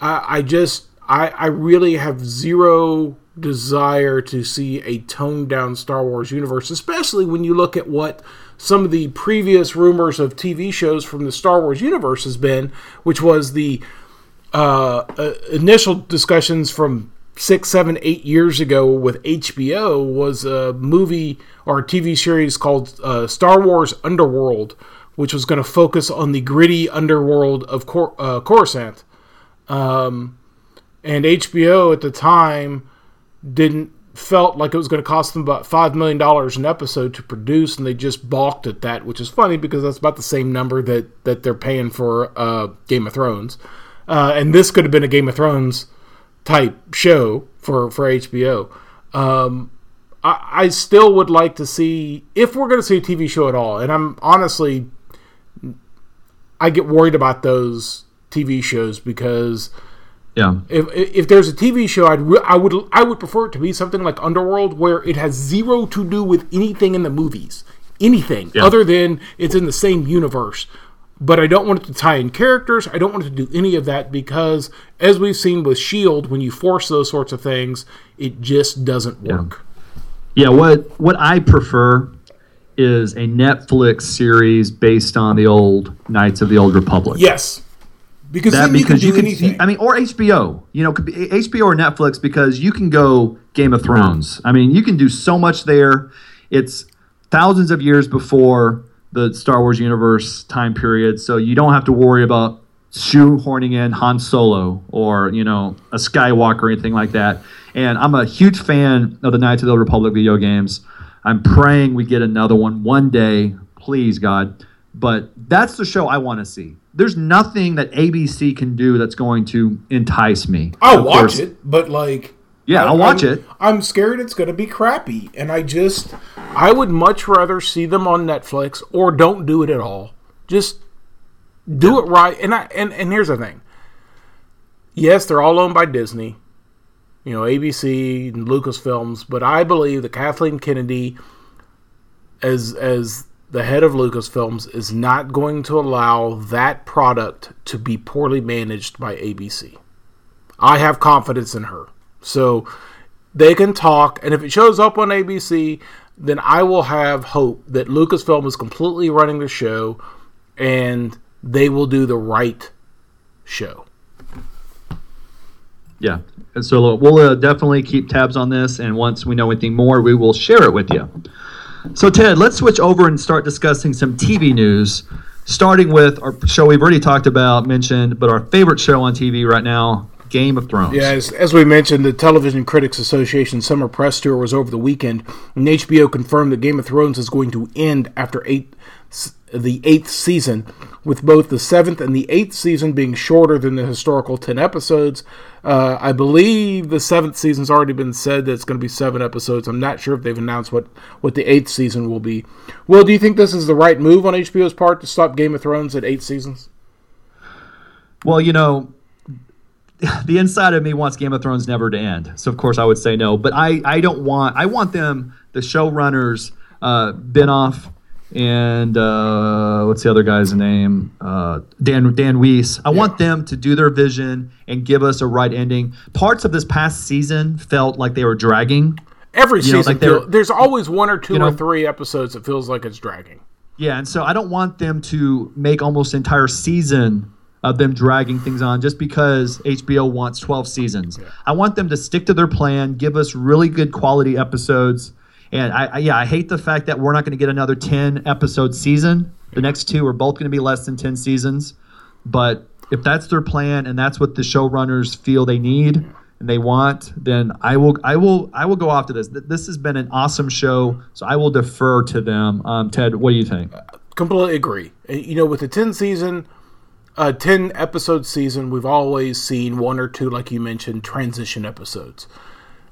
I, I just, I, I really have zero desire to see a toned down Star Wars universe, especially when you look at what some of the previous rumors of TV shows from the Star Wars universe has been, which was the uh, uh, initial discussions from six, seven, eight years ago with HBO was a movie or a TV series called uh, Star Wars Underworld, which was going to focus on the gritty underworld of Cor- uh, Coruscant. Um, and HBO at the time didn't felt like it was going to cost them about five million dollars an episode to produce, and they just balked at that, which is funny because that's about the same number that that they're paying for uh, Game of Thrones. Uh, and this could have been a Game of Thrones type show for for HBO. Um, I, I still would like to see if we're going to see a TV show at all, and I'm honestly, I get worried about those TV shows because Yeah. if if there's a TV show, I'd re- I would I would prefer it to be something like Underworld, where it has zero to do with anything in the movies, anything Yeah. other than it's in the same universe. But I don't want it to tie in characters. I don't want it to do any of that because, as we've seen with Shield, when you force those sorts of things, it just doesn't work. Yeah, what what I prefer is a Netflix series based on the old Knights of the Old Republic. Yes, because that then you can because do you can, anything. I mean, or HBO. You know, could be HBO or Netflix because you can go Game of Thrones. I mean, you can do so much there. It's thousands of years before the Star Wars universe time period, so you don't have to worry about shoehorning in Han Solo or you know a Skywalker or anything like that. And I'm a huge fan of the Knights of the Old Republic video games. I'm praying we get another one one day. Please, God But that's the show I want to see. There's nothing that ABC can do that's going to entice me. I'll watch course- it, but like, Yeah, I- I'll watch I'm- it. I'm scared it's going to be crappy, and I just, I would much rather see them on Netflix or don't do it at all. Just do it right. And I and and here's the thing. Yes, they're all owned by Disney, you know, ABC and Lucasfilms, but I believe that Kathleen Kennedy, as as the head of Lucasfilms, is not going to allow that product to be poorly managed by ABC. I have confidence in her. So they can talk, and if it shows up on ABC, then I will have hope that Lucasfilm is completely running the show and they will do the right show. Yeah. And so we'll uh, definitely keep tabs on this, and once we know anything more, we will share it with you. So, Ted, let's switch over and start discussing some TV news, starting with our show we've already talked about, mentioned, but our favorite show on TV right now, Game of Thrones. Yeah, as, as we mentioned, the Television Critics Association summer press tour was over the weekend, and HBO confirmed that Game of Thrones is going to end after eight, the eighth season, with both the seventh and the eighth season being shorter than the historical ten episodes. Uh, I believe the seventh season's already been said that it's going to be seven episodes. I'm not sure if they've announced what what the eighth season will be. Will, do you think this is the right move on HBO's part to stop Game of Thrones at eight seasons? Well, you know, the inside of me wants Game of Thrones never to end. So of course I would say no. But I, I don't want I want them, the showrunners, uh, Benioff and uh, what's the other guy's name? Uh, Dan Dan Weiss. I want them to do their vision and give us a right ending. Parts of this past season felt like they were dragging. Every You know, season, like there's always one or two you know- or three episodes that feels like it's dragging. Yeah, and so I don't want them to make almost entire season of them dragging things on just because HBO wants 12 seasons. I want them to stick to their plan, give us really good quality episodes. And I, I yeah, I hate the fact that we're not going to get another 10 episode season. The next two are both going to be less than 10 seasons. But if that's their plan and that's what the showrunners feel they need and they want, then I will I will I will go off to this. This has been an awesome show, so I will defer to them. Um, Ted, what do you think? Completely agree. Uh, You know, with the 10 season, uh, 10 episode season, we've always seen one or two, like you mentioned, transition episodes.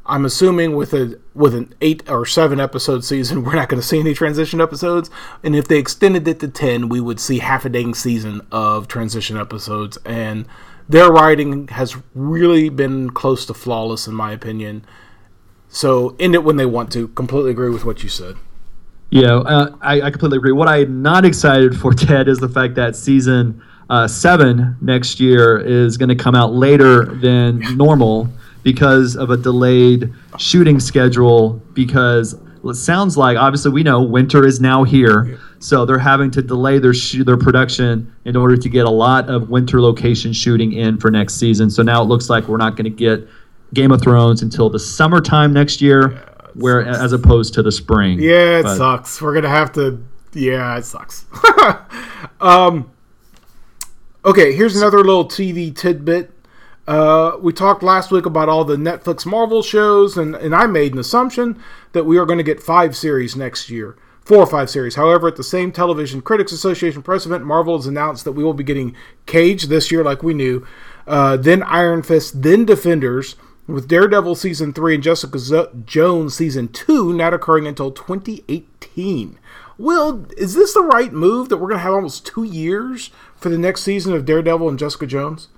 I'm assuming with a with an eight or seven episode season, we're not going to see any transition episodes. And if they extended it to ten, we would see half a dang season of transition episodes. And their writing has really been close to flawless, in my opinion. So end it when they want to. Completely agree with what you said. Yeah, uh, I, I completely agree. What I'm not excited for, Ted, is the fact that season uh, seven next year is going to come out later than normal because of a delayed shooting schedule. Because it sounds like, obviously, we know winter is now here, so they're having to delay their sh- their production in order to get a lot of winter location shooting in for next season. So now it looks like we're not going to get Game of Thrones until the summertime next year. Where, as opposed to the spring. Yeah, it But- sucks. We're gonna have to. Yeah, it sucks. um, okay, here's another little TV tidbit. Uh, we talked last week about all the Netflix Marvel shows, and, and I made an assumption that we are going to get five series next year. Four or five series. However, at the same Television Critics Association press event, Marvel has announced that we will be getting Cage this year, like we knew, uh, then Iron Fist, then Defenders, with Daredevil season three and Jessica Z- Jones season two not occurring until 2018. Will, is this the right move that we're going to have almost two years for the next season of Daredevil and Jessica Jones?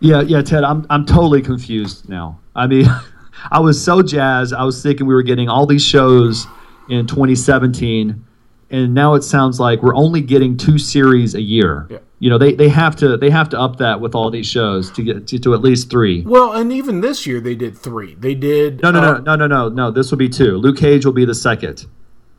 Yeah, yeah, Ted, I'm I'm totally confused now. I mean, I was so jazzed. I was thinking we were getting all these shows in 2017, and now it sounds like we're only getting two series a year. Yeah. You know, they, they have to they have to up that with all these shows to get to, to at least three. Well, and even this year they did three. They did. No, no, uh, no, no, no, no, no. This will be two. Luke Cage will be the second,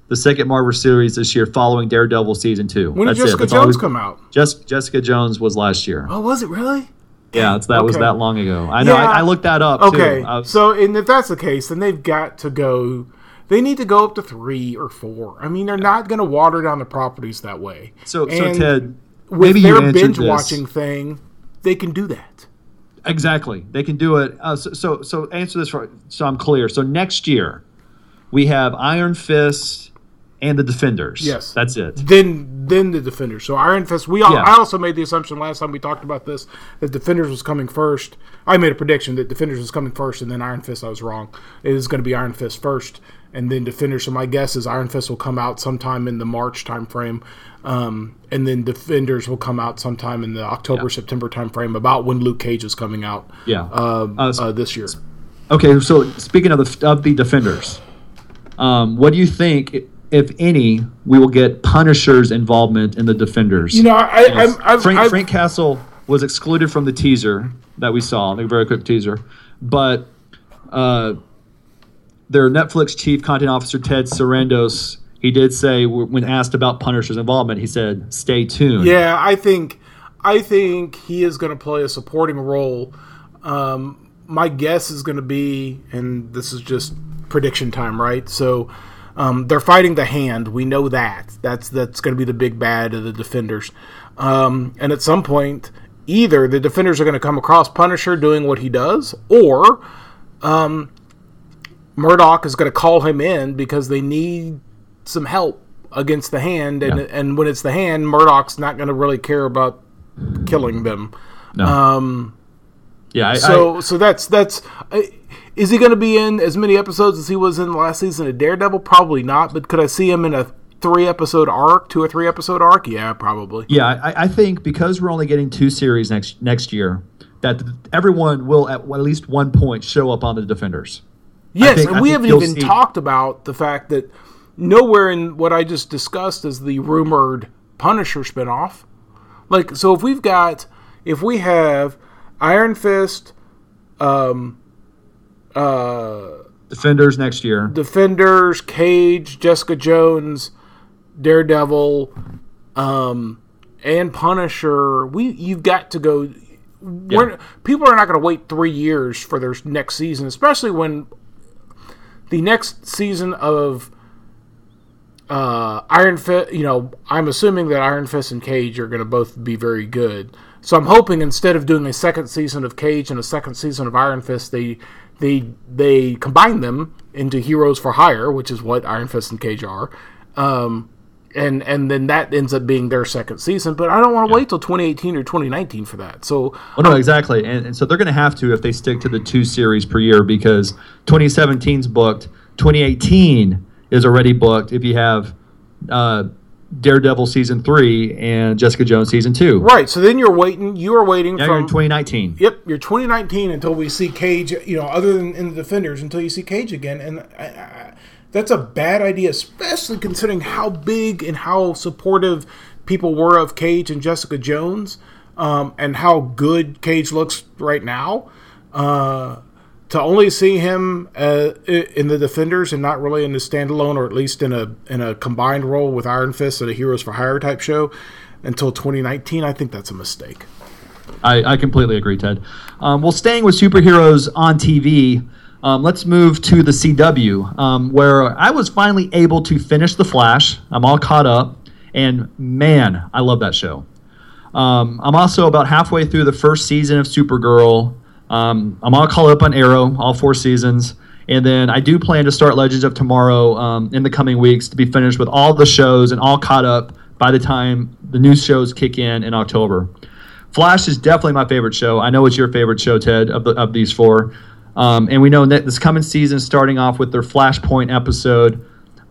the second Marvel series this year, following Daredevil season two. When did Jessica. Jones we- come out? Just Jessica Jones was last year. Oh, was it really? Yeah, it's, that was that long ago. I know. Yeah. I, I looked that up. Okay, Too. Was- so and if that's the case, then they've got to go. They need to go up to three or four. I mean, they're not going to water down the properties that way. So, so Ted, with their binge watching thing, they can do that. Exactly, they can do it. Uh, so, so, so answer this for, so I'm clear. So next year, we have Iron Fist and the Defenders. Yes. that's it. Then then the Defenders. So Iron Fist. We all, Yeah. I also made the assumption last time we talked about this that Defenders was coming first. I made a prediction that Defenders was coming first, and then Iron Fist. I was wrong. It is going to be Iron Fist first, and then Defenders. So my guess is Iron Fist will come out sometime in the March timeframe, um, and then Defenders will come out sometime in the October September timeframe, about when Luke Cage is coming out. Yeah. uh, Uh, uh, this year. Okay, so speaking of the of the defenders, um, what do you think, if any, we will get Punisher's involvement in the defenders? You know, I, I, Frank, I'm- Frank Castle was excluded from the teaser that we saw, the very quick teaser, but uh, their Netflix chief content officer Ted Sarandos, he did say when asked about Punisher's involvement, he said, "Stay tuned." Yeah, I think I think he is going to play a supporting role. Um, my guess is going to be, and this is just prediction time, right? So um, they're fighting the Hand. We know that. That's that's going to be the big bad of the Defenders. Um, and at some point, either the Defenders are going to come across Punisher doing what he does, or Murdock is going to call him in because they need some help against the hand, and Yeah. and when it's the hand, Murdock's not going to really care about killing them. No. Um, yeah. I, so I, so that's that's. I- Is he going to be in as many episodes as he was in the last season of Daredevil? Probably not. But could I see him in a three episode arc, two or three episode arc? Yeah, probably. Yeah, I, I think because we're only getting two series next next year, that everyone will at, at least one point show up on the Defenders. Yes, think- and we haven't even see- talked about the fact that nowhere in what I just discussed is the rumored Punisher spinoff. Like, so if we've got, if we have Iron Fist, um, uh, Defenders next year. Defenders, Cage, Jessica Jones, Daredevil, um, and Punisher, we you've got to go. We're, people are not going to wait three years for their next season, especially when the next season of uh, Iron Fist. You know, I'm assuming that Iron Fist and Cage are going to both be very good. So I'm hoping instead of doing a second season of Cage and a second season of Iron Fist, they they they combine them into Heroes for Hire, which is what Iron Fist and Cage are. Um, and and then that ends up being their second season, but I don't want to wait till 2018 or 2019 for that. So Well, no, exactly, and, and so they're going to have to if they stick to the two series per year because 2017's booked, 2018 is already booked. If you have uh, Daredevil season three and Jessica Jones season two, right, so then you're waiting. You are waiting now you're in from 2019. Yep, you're 2019 until we see Cage. You know, other than in the Defenders, until you see Cage again, and I, I, that's a bad idea, especially considering how big and how supportive people were of Cage and Jessica Jones, um, and how good Cage looks right now. Uh, to only see him uh, in the Defenders and not really in a standalone, or at least in a in a combined role with Iron Fist and a Heroes for Hire type show until 2019, I think that's a mistake. I, I completely agree, Ted. Um, well, staying with superheroes on TV, um, let's move to the CW, um, where I was finally able to finish The Flash. I'm all caught up, and man, I love that show. Um, I'm also about halfway through the first season of Supergirl. Um, I'm all caught up on Arrow, all four seasons. And then I do plan to start Legends of Tomorrow um, in the coming weeks to be finished with all the shows and all caught up by the time the new shows kick in in October. Flash is definitely my favorite show. I know it's your favorite show, Ted, of, the, of these four. Um, and we know that this coming season, starting off with their Flashpoint episode,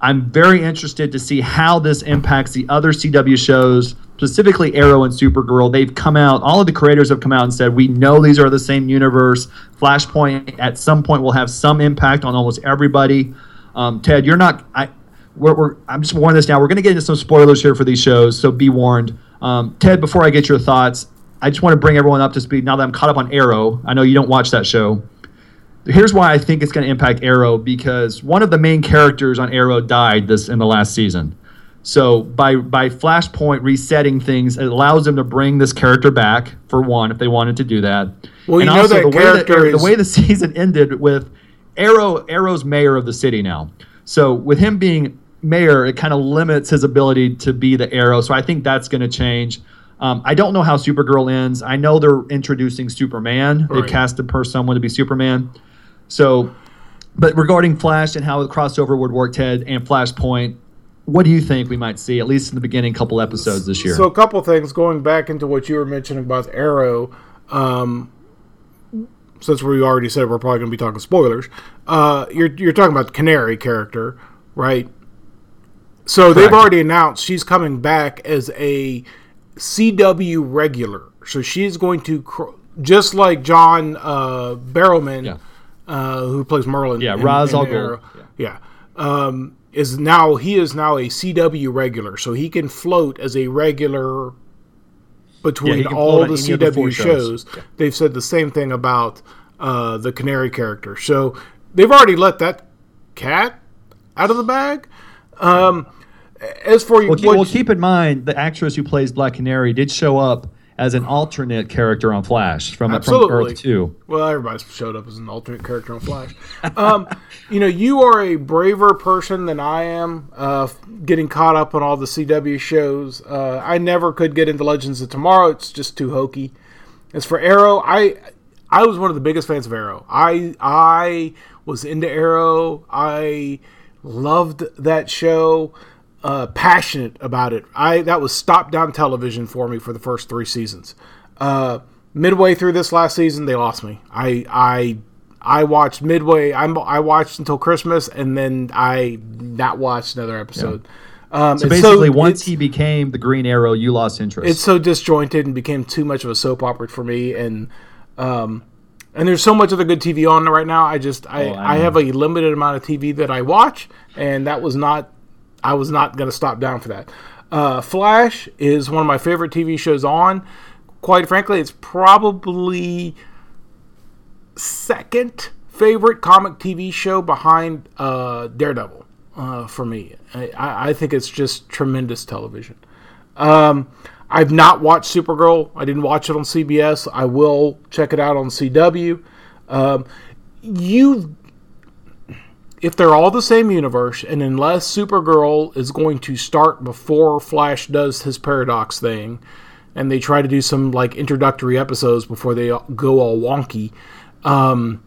I'm very interested to see how this impacts the other CW shows, specifically Arrow and Supergirl. They've come out, all of the creators have come out and said, we know these are the same universe. Flashpoint at some point will have some impact on almost everybody. Um, Ted, you're not. I, we're, we're, I'm just warning this now. We're going to get into some spoilers here for these shows, so be warned. Um, Ted, before I get your thoughts, I just want to bring everyone up to speed now that I'm caught up on Arrow. I know you don't watch that show. Here's why I think it's going to impact Arrow because one of the main characters on Arrow died this in the last season. So by by Flashpoint resetting things, it allows them to bring this character back for one, if they wanted to do that. Well, you know that the way character the, is- the way the season ended with Arrow Arrow's mayor of the city now. So with him being mayor, it kind of limits his ability to be the Arrow. So I think that's going to change. Um, I don't know how Supergirl ends. I know they're introducing Superman. They've Right. casted per someone to be Superman. So, but regarding Flash and how the crossover would work, Ted, and Flashpoint, what do you think we might see at least in the beginning couple episodes this year? So a couple things going back into what you were mentioning about Arrow. Um, since we already said we're probably going to be talking spoilers, uh, you're you're talking about the Canary character, right? So they've already announced she's coming back as a CW regular. So she's going to just like John uh, Barrowman, Yeah. Uh, who plays Merlyn. Yeah, in- Ra's in al Ghul. Arrow. Yeah. Um, is now he is now a CW regular, so he can float as a regular between he can all the on any of the four CW shows. shows. They've said the same thing about uh, the Canary character, so they've already let that cat out of the bag. Um, as for Well, keep, what- well, keep in mind the actress who plays Black Canary did show up as an alternate character on Flash from, from Absolutely. Earth Two. Well, everybody's showed up as an alternate character on Flash. Um, you know, you are a braver person than I am, uh, getting caught up on all the CW shows. Uh, I never could get into Legends of Tomorrow; it's just too hokey. As for Arrow, I I was one of the biggest fans of Arrow. I I was into Arrow. I loved that show. Uh, passionate about it. I that was stop down television for me for the first three seasons. Uh, midway through this last season, they lost me. I I I watched midway. I'm, I watched until Christmas, and then I not watched another episode. Um, So basically, it's- once he became the Green Arrow, you lost interest. it's so disjointed and became too much of a soap opera for me and um and there's so much other good TV on right now. I just I, Oh, I I, have a limited amount of TV that I watch and that was not I was not going to stop down for that. Uh, Flash is one of my favorite TV shows on. Quite frankly, it's probably second favorite comic TV show behind uh, Daredevil uh, for me. I, I think it's just tremendous television. Um, I've not watched Supergirl. I didn't watch it on CBS. I will check it out on CW. Um, you, if they're all the same universe, and unless Supergirl is going to start before Flash does his paradox thing, and they try to do some like introductory episodes before they go all wonky, um,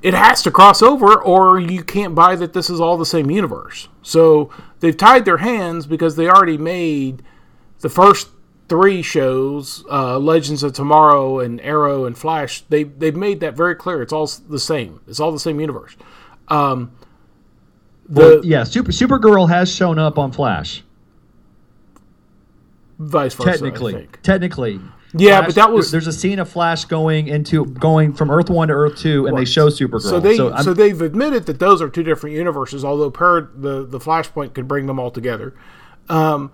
it has to cross over, or you can't buy that this is all the same universe. So they've tied their hands because they already made the first three shows, uh, Legends of Tomorrow and Arrow and Flash. They they've made that very clear. It's all the same. It's all the same universe. Um, the Well, yeah, Super Supergirl has shown up on Flash. vice versa. Technically, technically. Yeah, Flash- but that was- there's a scene of Flash going into going from Earth One to Earth Two, and they show Supergirl. So they so, I'm- they've admitted that those are two different universes, although per the the Flashpoint could bring them all together. Um,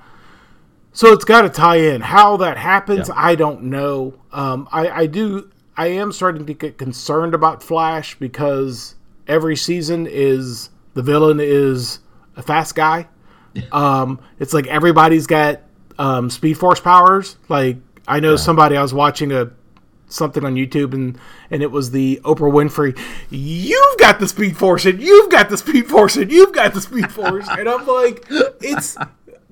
so it's got to tie in. How that happens, Yeah. I don't know. Um, I, I do. I am starting to get concerned about Flash because every season is the villain is a fast guy. Um, it's like everybody's got um, Speed Force powers. Like I know somebody I was watching a something on YouTube and and it was the Oprah Winfrey. You've got the Speed Force and you've got the Speed Force and you've got the Speed Force and I'm like, it's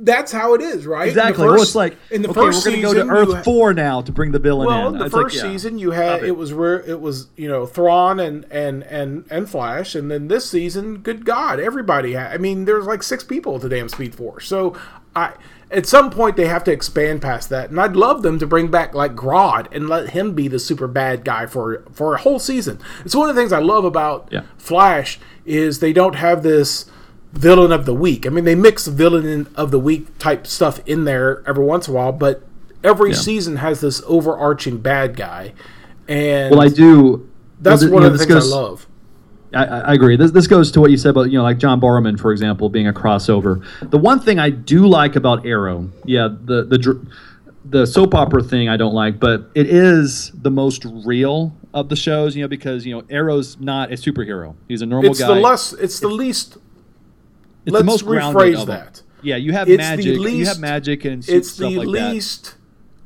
that's how it is, right? Exactly. well, it's like in the okay, first we're going to go to Earth ha- Four now to bring the villain well, in. in the It's like, first yeah. season you had it. was where it was you know Thawne and and and and Flash, and then this season, good God, everybody had. I mean, there's like six people at the damn Speed Force. So I at some point they have to expand past that, and I'd love them to bring back like Grodd and let him be the super bad guy for for a whole season. It's one of the things I love about Yeah. Flash is they don't have this villain of the week. I mean, they mix villain of the week type stuff in there every once in a while, but every season has this overarching bad guy. And Well, I do. that's well, one you of know, the things goes- I love. I, I agree. This this goes to what you said about you know like John Barrowman, for example, being a crossover. The one thing I do like about Arrow, yeah, the the dr- the soap opera thing I don't like, but it is the most real of the shows. You know because you know Arrow's not a superhero; he's a normal It's guy. the less. It's the least. It's let's the most rephrase that. Yeah, you have It's magic. you have magic and It's the like that. least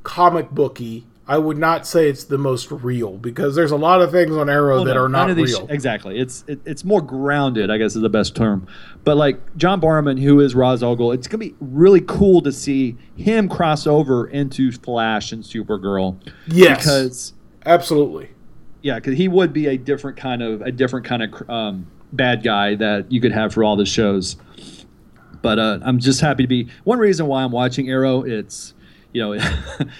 comic booky. I would not say it's the most real because there's a lot of things on Arrow Well, that no, are not real. Exactly. It's it, it's more grounded, I guess is the best term. But like John Barrowman, who is Ra's al Ghul, it's gonna be really cool to see him cross over into Flash and Supergirl. Yes. Because Absolutely. yeah, because he would be a different kind of a different kind of um, bad guy that you could have for all the shows. But uh, I'm just happy to be. One reason why I'm watching Arrow, it's you know.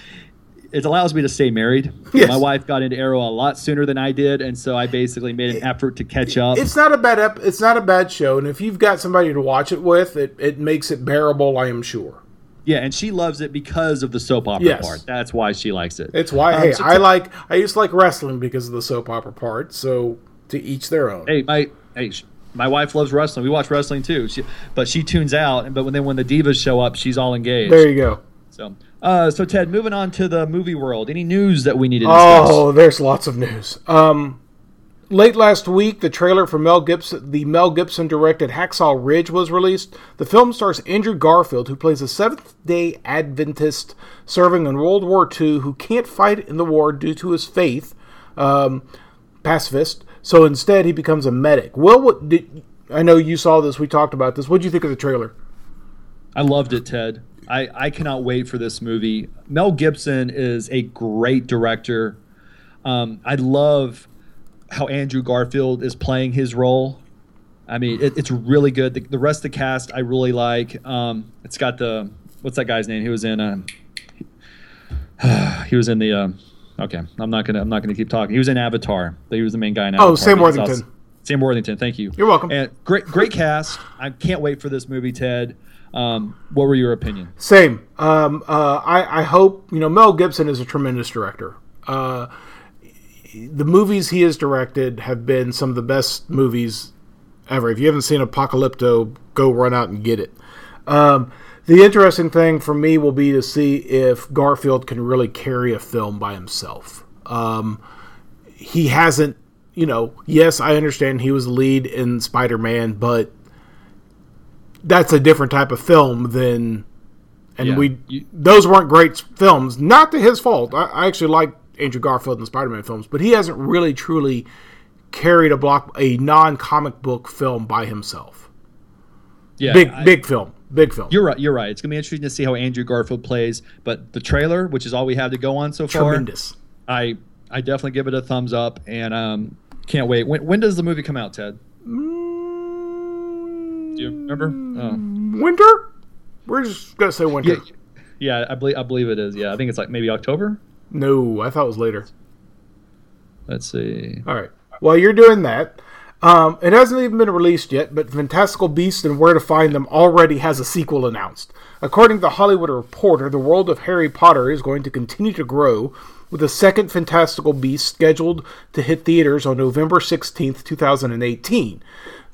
it allows me to stay married. Yes. My wife got into Arrow a lot sooner than I did, and so I basically made an effort to catch up. It's not a bad ep- it's not a bad show, and if you've got somebody to watch it with, it, it makes it bearable. I am sure. Yeah, and she loves it because of the soap opera Yes. part. That's why she likes it. It's why Um, hey, so I like I used to like wrestling because of the soap opera part. So to each their own. Hey, my hey, sh- my wife loves wrestling. We watch wrestling too. She, but she tunes out. But when then when the divas show up, she's all engaged. There you go. So, uh, so Ted, moving on to the movie world. Any news that we need to discuss? Oh, there's lots of news. Um, late last week, the trailer for Mel Gibson, the Mel Gibson directed Hacksaw Ridge, was released. The film stars Andrew Garfield, who plays a Seventh Day Adventist serving in World War II, who can't fight in the war due to his faith, um, pacifist. So instead, he becomes a medic. Well, what did I know you saw this? We talked about this. What do you think of the trailer? I loved it, Ted. I, I cannot wait for this movie. Mel Gibson is a great director. Um, I love how Andrew Garfield is playing his role. I mean, it, it's really good. The, the rest of the cast I really like. Um, it's got the what's that guy's name? He was in. Um, he was in the. Um, okay, I'm not gonna. I'm not gonna keep talking. He was in Avatar. He was the main guy in Avatar. Oh, Sam Worthington. Sam Worthington. Thank you. You're welcome. And great, great cast. I can't wait for this movie, Ted. Um, what were your opinion? Same. Um, uh, I, I hope you know Mel Gibson is a tremendous director. Uh, the movies he has directed have been some of the best movies ever. If you haven't seen Apocalypto, go run out and get it. Um, the interesting thing for me will be to see if Garfield can really carry a film by himself. Um, he hasn't, you know. Yes, I understand he was the lead in Spider Man, but that's a different type of film than and Yeah. we You- those weren't great films not to his fault I, I actually like andrew garfield in the spider-man films but he hasn't really truly carried a block a non-comic book film by himself Yeah, big I- big film big film You're right. You're right. It's gonna be interesting to see how Andrew Garfield plays. But the trailer, which is all we have to go on so far, tremendous I I definitely give it a thumbs up, and um, can't wait. When, when does the movie come out, Ted? Do you remember? Oh. winter we're just gonna say winter Yeah, yeah, I believe I believe it is. Yeah, I think it's like maybe October. no i thought it was later Let's see. All right. While you're doing that, um, it hasn't even been released yet, but Fantastical Beasts and Where to Find Them already has a sequel announced. According to the Hollywood Reporter, the world of Harry Potter is going to continue to grow, with a second Fantastical Beast scheduled to hit theaters on November 16th, 2018.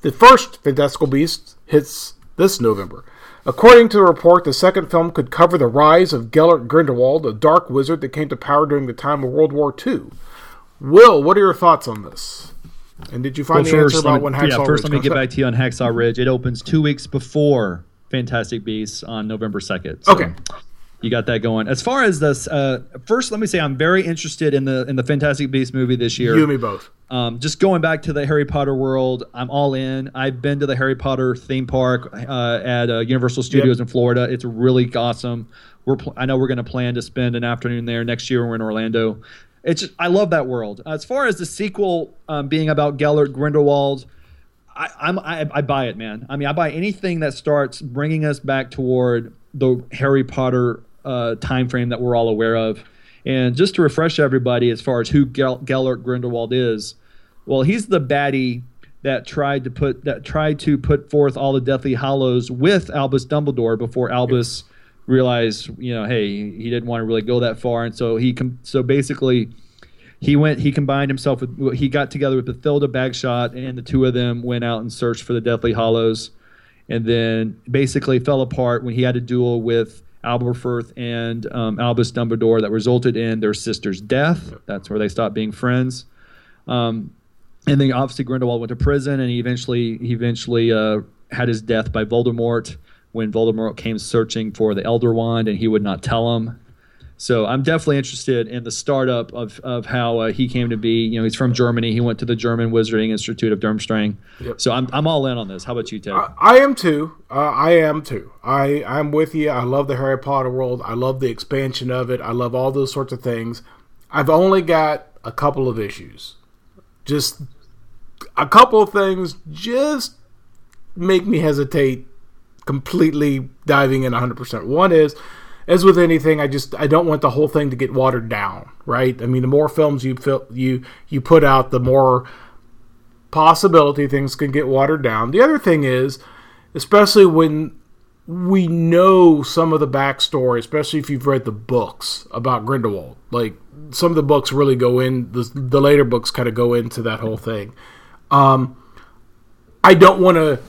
The first Fantastical Beast hits this November. According to the report, the second film could cover the rise of Gellert Grindelwald, a dark wizard that came to power during the time of World War II. Will, what are your thoughts on this? And did you find the answer let about me, when Hacksaw yeah, first Ridge let me get back to you on Hacksaw Ridge. It opens two weeks before Fantastic Beasts on November second. So Okay. you got that going. As far as this, uh, first let me say I'm very interested in the in the Fantastic Beasts movie this year. You and me both. Um, just going back to the Harry Potter world, I'm all in. I've been to the Harry Potter theme park uh, at uh, Universal Studios in Florida. It's really awesome. We're pl- I know we're going to plan to spend an afternoon there next year when we're in Orlando. It's just, I love that world. As far as the sequel um, being about Gellert Grindelwald, I, I'm I, I buy it, man. I mean, I buy anything that starts bringing us back toward the Harry Potter uh, time frame that we're all aware of. And just to refresh everybody, as far as who Gell- Gellert Grindelwald is, well, he's the baddie that tried to put that tried to put forth all the Deathly Hallows with Albus Dumbledore before Albus realized, you know, hey, he didn't want to really go that far, and so he com- so basically he went he combined himself with he got together with Bathilda Bagshot and the two of them went out and searched for the Deathly Hallows and then basically fell apart when he had a duel with Aberforth and um, Albus Dumbledore that resulted in their sister's death. That's where they stopped being friends. Um, and then obviously Grindelwald went to prison, and he eventually he eventually uh, had his death by Voldemort when Voldemort came searching for the Elder Wand, and he would not tell him. So I'm definitely interested in the startup of, of how uh, he came to be. You know, he's from Germany. He went to the German Wizarding Institute of Durmstrang. Yep. So I'm, I'm all in on this. How about you, Ted? I, I am too. Uh, I am too. I I'm with you. I love the Harry Potter world. I love the expansion of it. I love all those sorts of things. I've only got a couple of issues. Just a couple of things just make me hesitate completely diving in 100%. One is, as with anything, I just I don't want the whole thing to get watered down, right? I mean, the more films you fil- you you put out, the more possibility things can get watered down. The other thing is, especially when we know some of the backstory, especially if you've read the books about Grindelwald. Like some of the books really go in. The, the later books kind of go into that whole thing. Um, I don't want to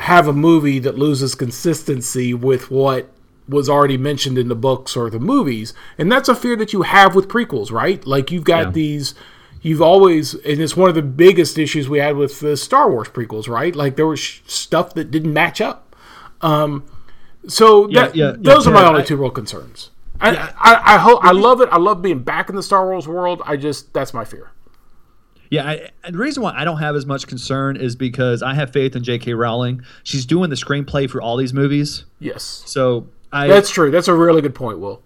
have a movie that loses consistency with what was already mentioned in the books or the movies, and that's a fear that you have with prequels, right? Like you've got yeah. these. You've always, and it's one of the biggest issues we had with the Star Wars prequels, right? Like there was sh- stuff that didn't match up um, so yeah, that, yeah, those are my only I, two real concerns. I, I, I, hope I love it. I love being back in the Star Wars world. I just that's my fear. Yeah, I, the reason why I don't have as much concern is because I have faith in J.K. Rowling. She's doing the screenplay for all these movies. Yes. So I. That's true. That's a really good point, Will.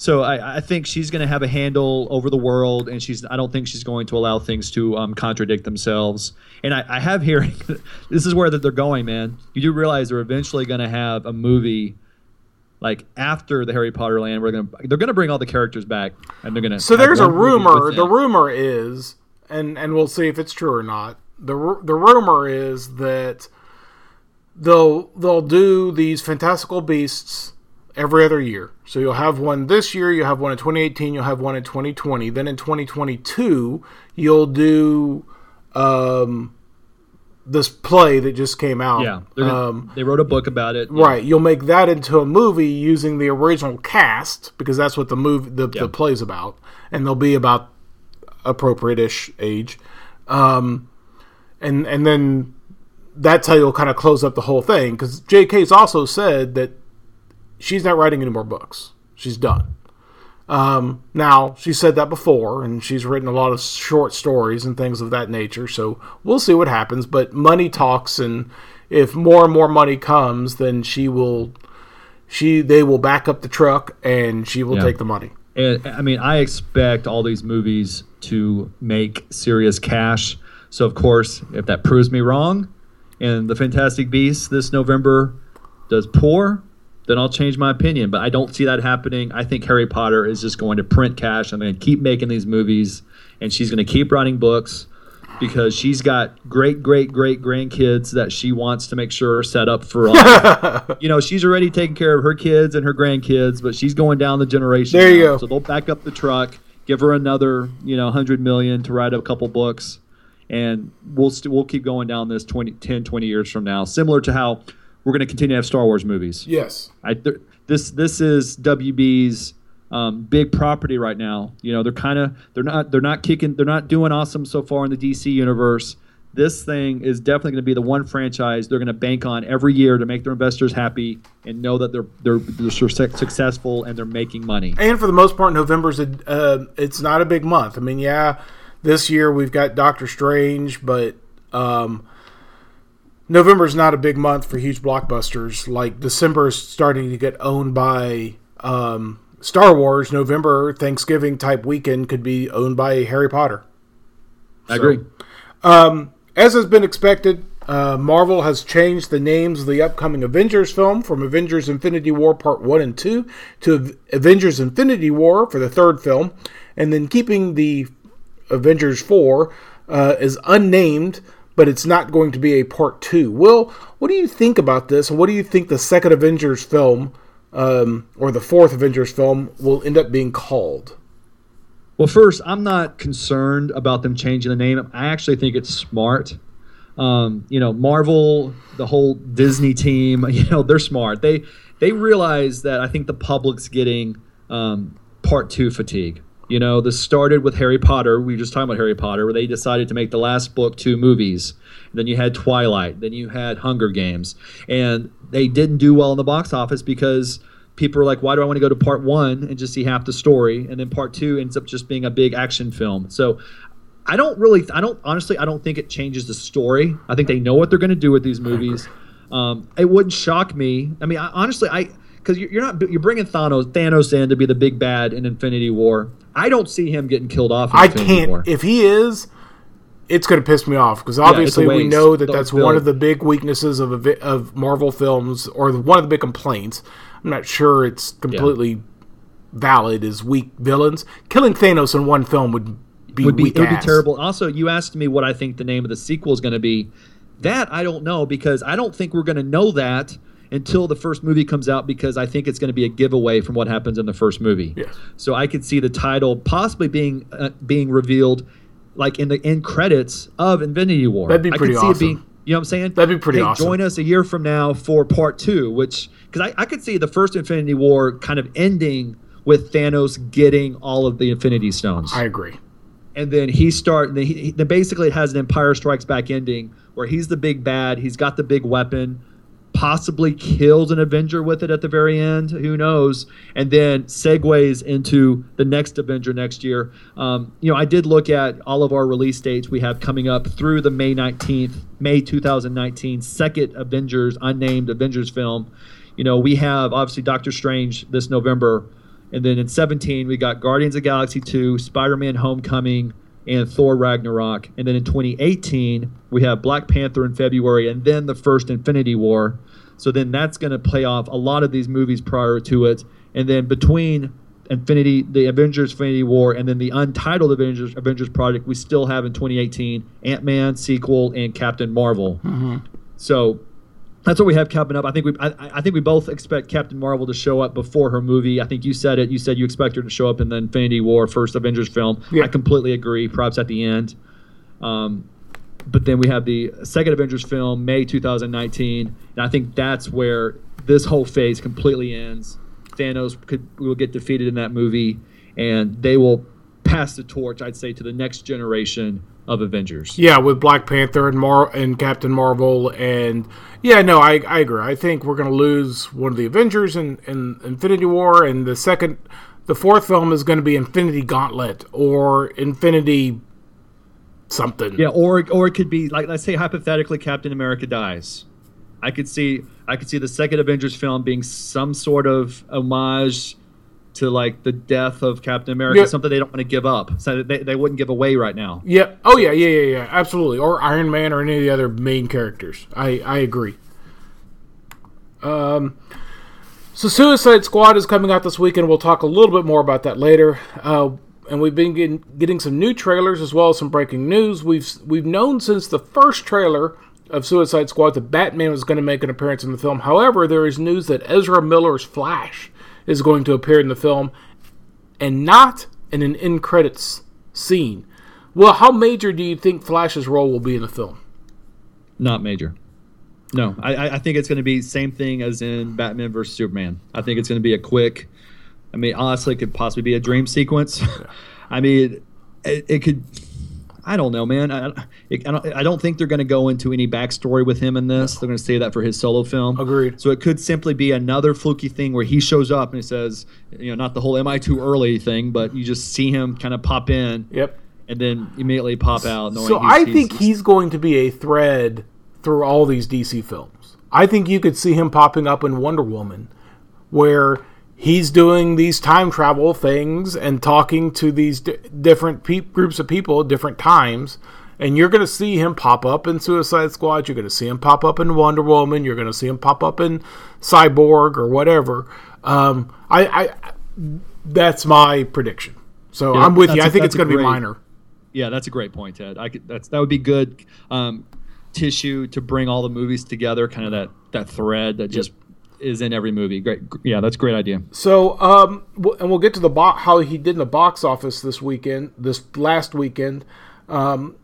So I, I think she's going to have a handle over the world, and she's. I don't think she's going to allow things to um, contradict themselves. And I, I have hearing, this is where that they're going, man. You do realize they're eventually going to have a movie, like after the Harry Potter land. We're gonna they're going to bring all the characters back, and they're going to. So there's a rumor. The rumor is, and and we'll see if it's true or not. the The rumor is that they'll they'll do these fantastical beasts every other year. So you'll have one this year, you'll have one in 2018, you'll have one in 2020. Then in 2022, you'll do um, this play that just came out. Yeah, gonna, um, they wrote a book about it. Yeah. Right, you'll make that into a movie using the original cast because that's what the movie the, yeah. the play's about, and they'll be about appropriate-ish age, um, and and then that's how you'll kind of close up the whole thing because J.K.'s also said that she's not writing any more books. She's done. Um, now, she said that before, and she's written a lot of short stories and things of that nature, so we'll see what happens. But money talks, and if more and more money comes, then she will, she they will back up the truck, and she will yeah. take the money. And, I mean, I expect all these movies to make serious cash. So, of course, if that proves me wrong, and the Fantastic Beasts this November does poor, then I'll change my opinion. But I don't see that happening. I think Harry Potter is just going to print cash. I'm going to keep making these movies, and she's going to keep writing books because she's got great, great, great grandkids that she wants to make sure are set up for life. you know, she's already taking care of her kids and her grandkids, but she's going down the generation. There you now. go. So they'll back up the truck, give her another, you know, hundred million to write a couple books, and we'll we st- we'll keep going down this 20, 10, 20 years from now. Similar to how we're going to continue to have Star Wars movies. Yes. I, th- this this is WB's um, big property right now. You know, they're kind of they're not they're not kicking they're not doing awesome so far in the DC universe. This thing is definitely going to be the one franchise they're going to bank on every year to make their investors happy and know that they're they're, they're successful and they're making money. And for the most part, November's a, uh, it's not a big month. I mean, yeah, this year we've got Doctor Strange, but um, November is not a big month for huge blockbusters. Like December is starting to get owned by um, Star Wars. November Thanksgiving type weekend could be owned by Harry Potter. I so, agree. Um, as has been expected, uh, Marvel has changed the names of the upcoming Avengers film from Avengers Infinity War Part 1 and 2 to Avengers Infinity War for the third film, and then keeping the Avengers 4 uh, is unnamed but it's not going to be a part two. Will, what do you think about this? What do you think the second Avengers film, um, or the fourth Avengers film, will end up being called? Well, first, I'm not concerned about them changing the name. I actually think it's smart. Um, you know, Marvel, the whole Disney team, you know, they're smart. They they realize that I think the public's getting um, part two fatigue. You know, this started with Harry Potter. We were just talking about Harry Potter, where they decided to make the last book two movies. Then you had Twilight. Then you had Hunger Games. And they didn't do well in the box office because people are like, why do I want to go to part one and just see half the story? And then part two ends up just being a big action film. So I don't really, I don't, honestly, I don't think it changes the story. I think they know what they're going to do with these movies. Um, it wouldn't shock me. I mean, I, honestly, I, because you're not you're bringing Thanos Thanos in to be the big bad in Infinity War. I don't see him getting killed off. I can't. War. If he is, it's going to piss me off because obviously we know that The that's one of the big weaknesses of a of Marvel films, or one of the big complaints. I'm not sure it's completely valid as weak villains. Killing Thanos in one film would be would be weak it would be terrible. Also, you asked me what I think the name of the sequel is going to be. That I don't know because I don't think we're going to know that until the first movie comes out because I think it's going to be a giveaway from what happens in the first movie. Yes. So I could see the title possibly being uh, being revealed like in the end credits of Infinity War. That'd be I pretty could see awesome. it being you know what I'm saying? That'd be pretty hey, awesome. Join us a year from now for part two, which because I, I could see the first Infinity War kind of ending with Thanos getting all of the Infinity Stones I agree. and then he start. Then, he, he- then basically it has an Empire Strikes Back ending where he's the big bad. He's got the big weapon, possibly kills an Avenger with it at the very end. Who knows? And then segues into the next Avenger next year. Um, you know, I did look at all of our release dates we have coming up through the May nineteenth, May 2019 second Avengers unnamed Avengers film. You know, we have obviously Doctor Strange this November. And then in 17, we got Guardians of Galaxy 2, Spider Man Homecoming, and Thor Ragnarok. And then in 2018, we have Black Panther in February, and then the first Infinity War. So then that's going to play off a lot of these movies prior to it. And then between Infinity, the Avengers Infinity War, and then the untitled Avengers Avengers project, we still have in 2018 Ant Man sequel and Captain Marvel. Mm-hmm. So that's what we have coming up. I think we I, I think we both expect Captain Marvel to show up before her movie. I think you said it. You said you expect her to show up in the Infinity War first Avengers film. Yeah. I completely agree. Perhaps at the end. Um, but then we have the second Avengers film, May 2019, and I think that's where this whole phase completely ends. Thanos could will get defeated in that movie, and they will pass the torch, I'd say, to the next generation of Avengers. Yeah, with Black Panther and Mar and Captain Marvel and yeah, no, I, I agree. I think we're gonna lose one of the Avengers in, in Infinity War, and the second, the fourth film is going to be Infinity Gauntlet or Infinity something. Yeah, or or it could be like let's say hypothetically Captain America dies. I could see I could see the second Avengers film being some sort of homage to like the death of Captain America, Yeah. something they don't want to give up. So they, they wouldn't give away right now. Yeah. Oh yeah. Yeah. Yeah. Yeah. Absolutely. Or Iron Man or any of the other main characters. I I agree. Um. So Suicide Squad is coming out this weekend. We'll talk a little bit more about that later. Uh, and we've been getting, getting some new trailers as well as some breaking news. We've we've known since the first trailer of Suicide Squad that Batman was going to make an appearance in the film. However, there is news that Ezra Miller's Flash is going to appear in the film and not in an end credits scene. Well, how major do you think Flash's role will be in the film? Not major. No, I, I- think it's going to be same thing as in Batman versus Superman. I think it's going to be a quick. I mean, honestly, it could possibly be a dream sequence. I mean, it, it could. I don't know, man. I, I, don't, I don't think they're going to go into any backstory with him in this. They're going to save that for his solo film. Agreed. So it could simply be another fluky thing where he shows up and he says, you know, not the whole "Am I too early?" thing, but you just see him kind of pop in Yep. and then immediately pop out. So he's- I he's- think he's going to be a thread through all these DC films. I think you could see him popping up in Wonder Woman, where he's doing these time travel things and talking to these di- different pe- groups of people at different times. And you're going to see him pop up in Suicide Squad. You're going to see him pop up in Wonder Woman. You're going to see him pop up in Cyborg or whatever. Um, I, I, that's my prediction. So Yeah, I'm with you. that's I a- think it's going to be minor. Yeah, that's a great point, Ted. I could, that's that would be good um, tissue to bring all the movies together, kind of that that thread that just is in every movie. Great, yeah, that's a great idea. So, um, and we'll get to the bo- how he did in the box office this weekend, this last weekend, um,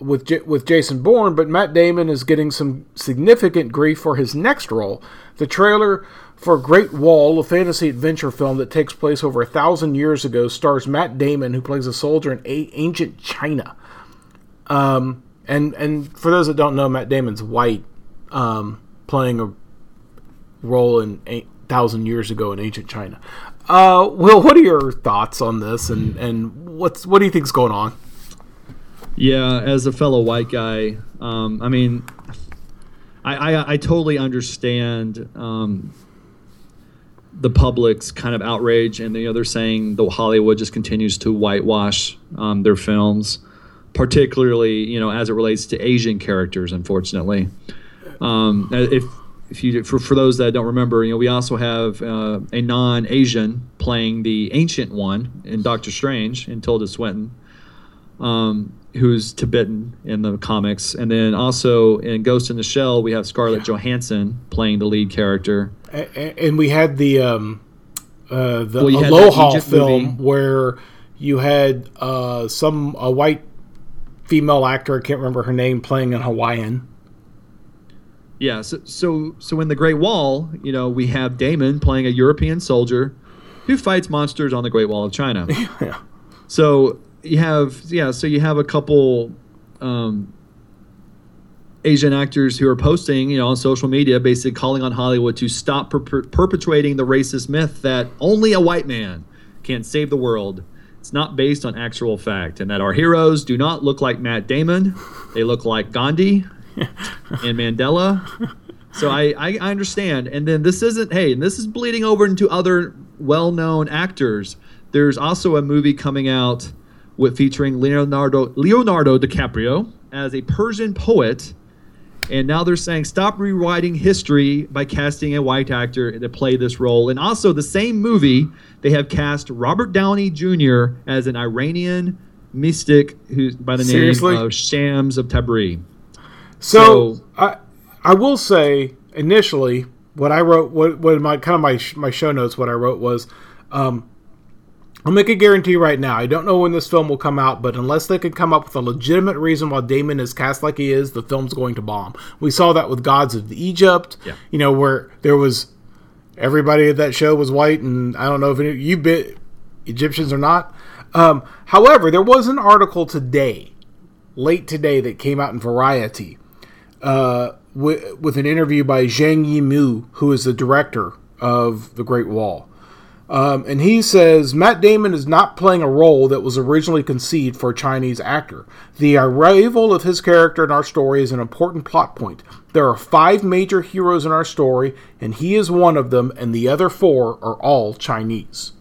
with J- with Jason Bourne. But Matt Damon is getting some significant grief for his next role. The trailer for Great Wall, a fantasy adventure film that takes place over a thousand years ago, stars Matt Damon, who plays a soldier in a- ancient China. Um, and and for those that don't know, Matt Damon's white, um, playing a role in a thousand years ago in ancient China. Uh, Will, what are your thoughts on this, and and what's what do you think's going on? Yeah, as a fellow white guy, um, I mean, I, I I totally understand um, the public's kind of outrage, and you know they're saying the Hollywood just continues to whitewash um, their films. particularly you know as it relates to Asian characters. Unfortunately, um, if if you for, for those that don't remember, you know we also have uh, a non-Asian playing the ancient one in Doctor Strange in Tilda Swinton. Um, who's Tibetan in the comics, and then also in Ghost in the Shell we have Scarlett yeah. Johansson playing the lead character, and, and we had the um, uh, the well, Aloha film movie. where you had uh, some a white female actor I can't remember her name playing in Hawaiian. Yeah, so so so in the Great Wall, you know, we have Damon playing a European soldier who fights monsters on the Great Wall of China. yeah. So you have yeah, so you have a couple um, Asian actors who are posting, you know, on social media, basically calling on Hollywood to stop per- perpetuating the racist myth that only a white man can save the world. It's not based on actual fact, and that our heroes do not look like Matt Damon; they look like Gandhi and Mandela. So I, I, I understand, and then this isn't. Hey, and this is bleeding over into other well-known actors. There's also a movie coming out with featuring Leonardo Leonardo DiCaprio as a Persian poet. And now they're saying stop rewriting history by casting a white actor to play this role. And also, the same movie, they have cast Robert Downey Jr. as an Iranian mystic who's by the Seriously? name of Shams of Tabriz. So, so, I I will say initially what I wrote what what my kind of my my show notes what I wrote was um, I'll make a guarantee right now. I don't know when this film will come out, but unless they can come up with a legitimate reason why Damon is cast like he is, the film's going to bomb. We saw that with Gods of Egypt, yeah. you know, where there was everybody at that show was white, and I don't know if any, you've been Egyptians or not. Um, however, there was an article today, late today, that came out in Variety uh, with, with an interview by Zhang Yimou, who is the director of The Great Wall. Um, and he says Matt Damon is not playing a role that was originally conceived for a Chinese actor. The arrival of his character in our story is an important plot point. There are five major heroes in our story, and he is one of them, and the other four are all Chinese.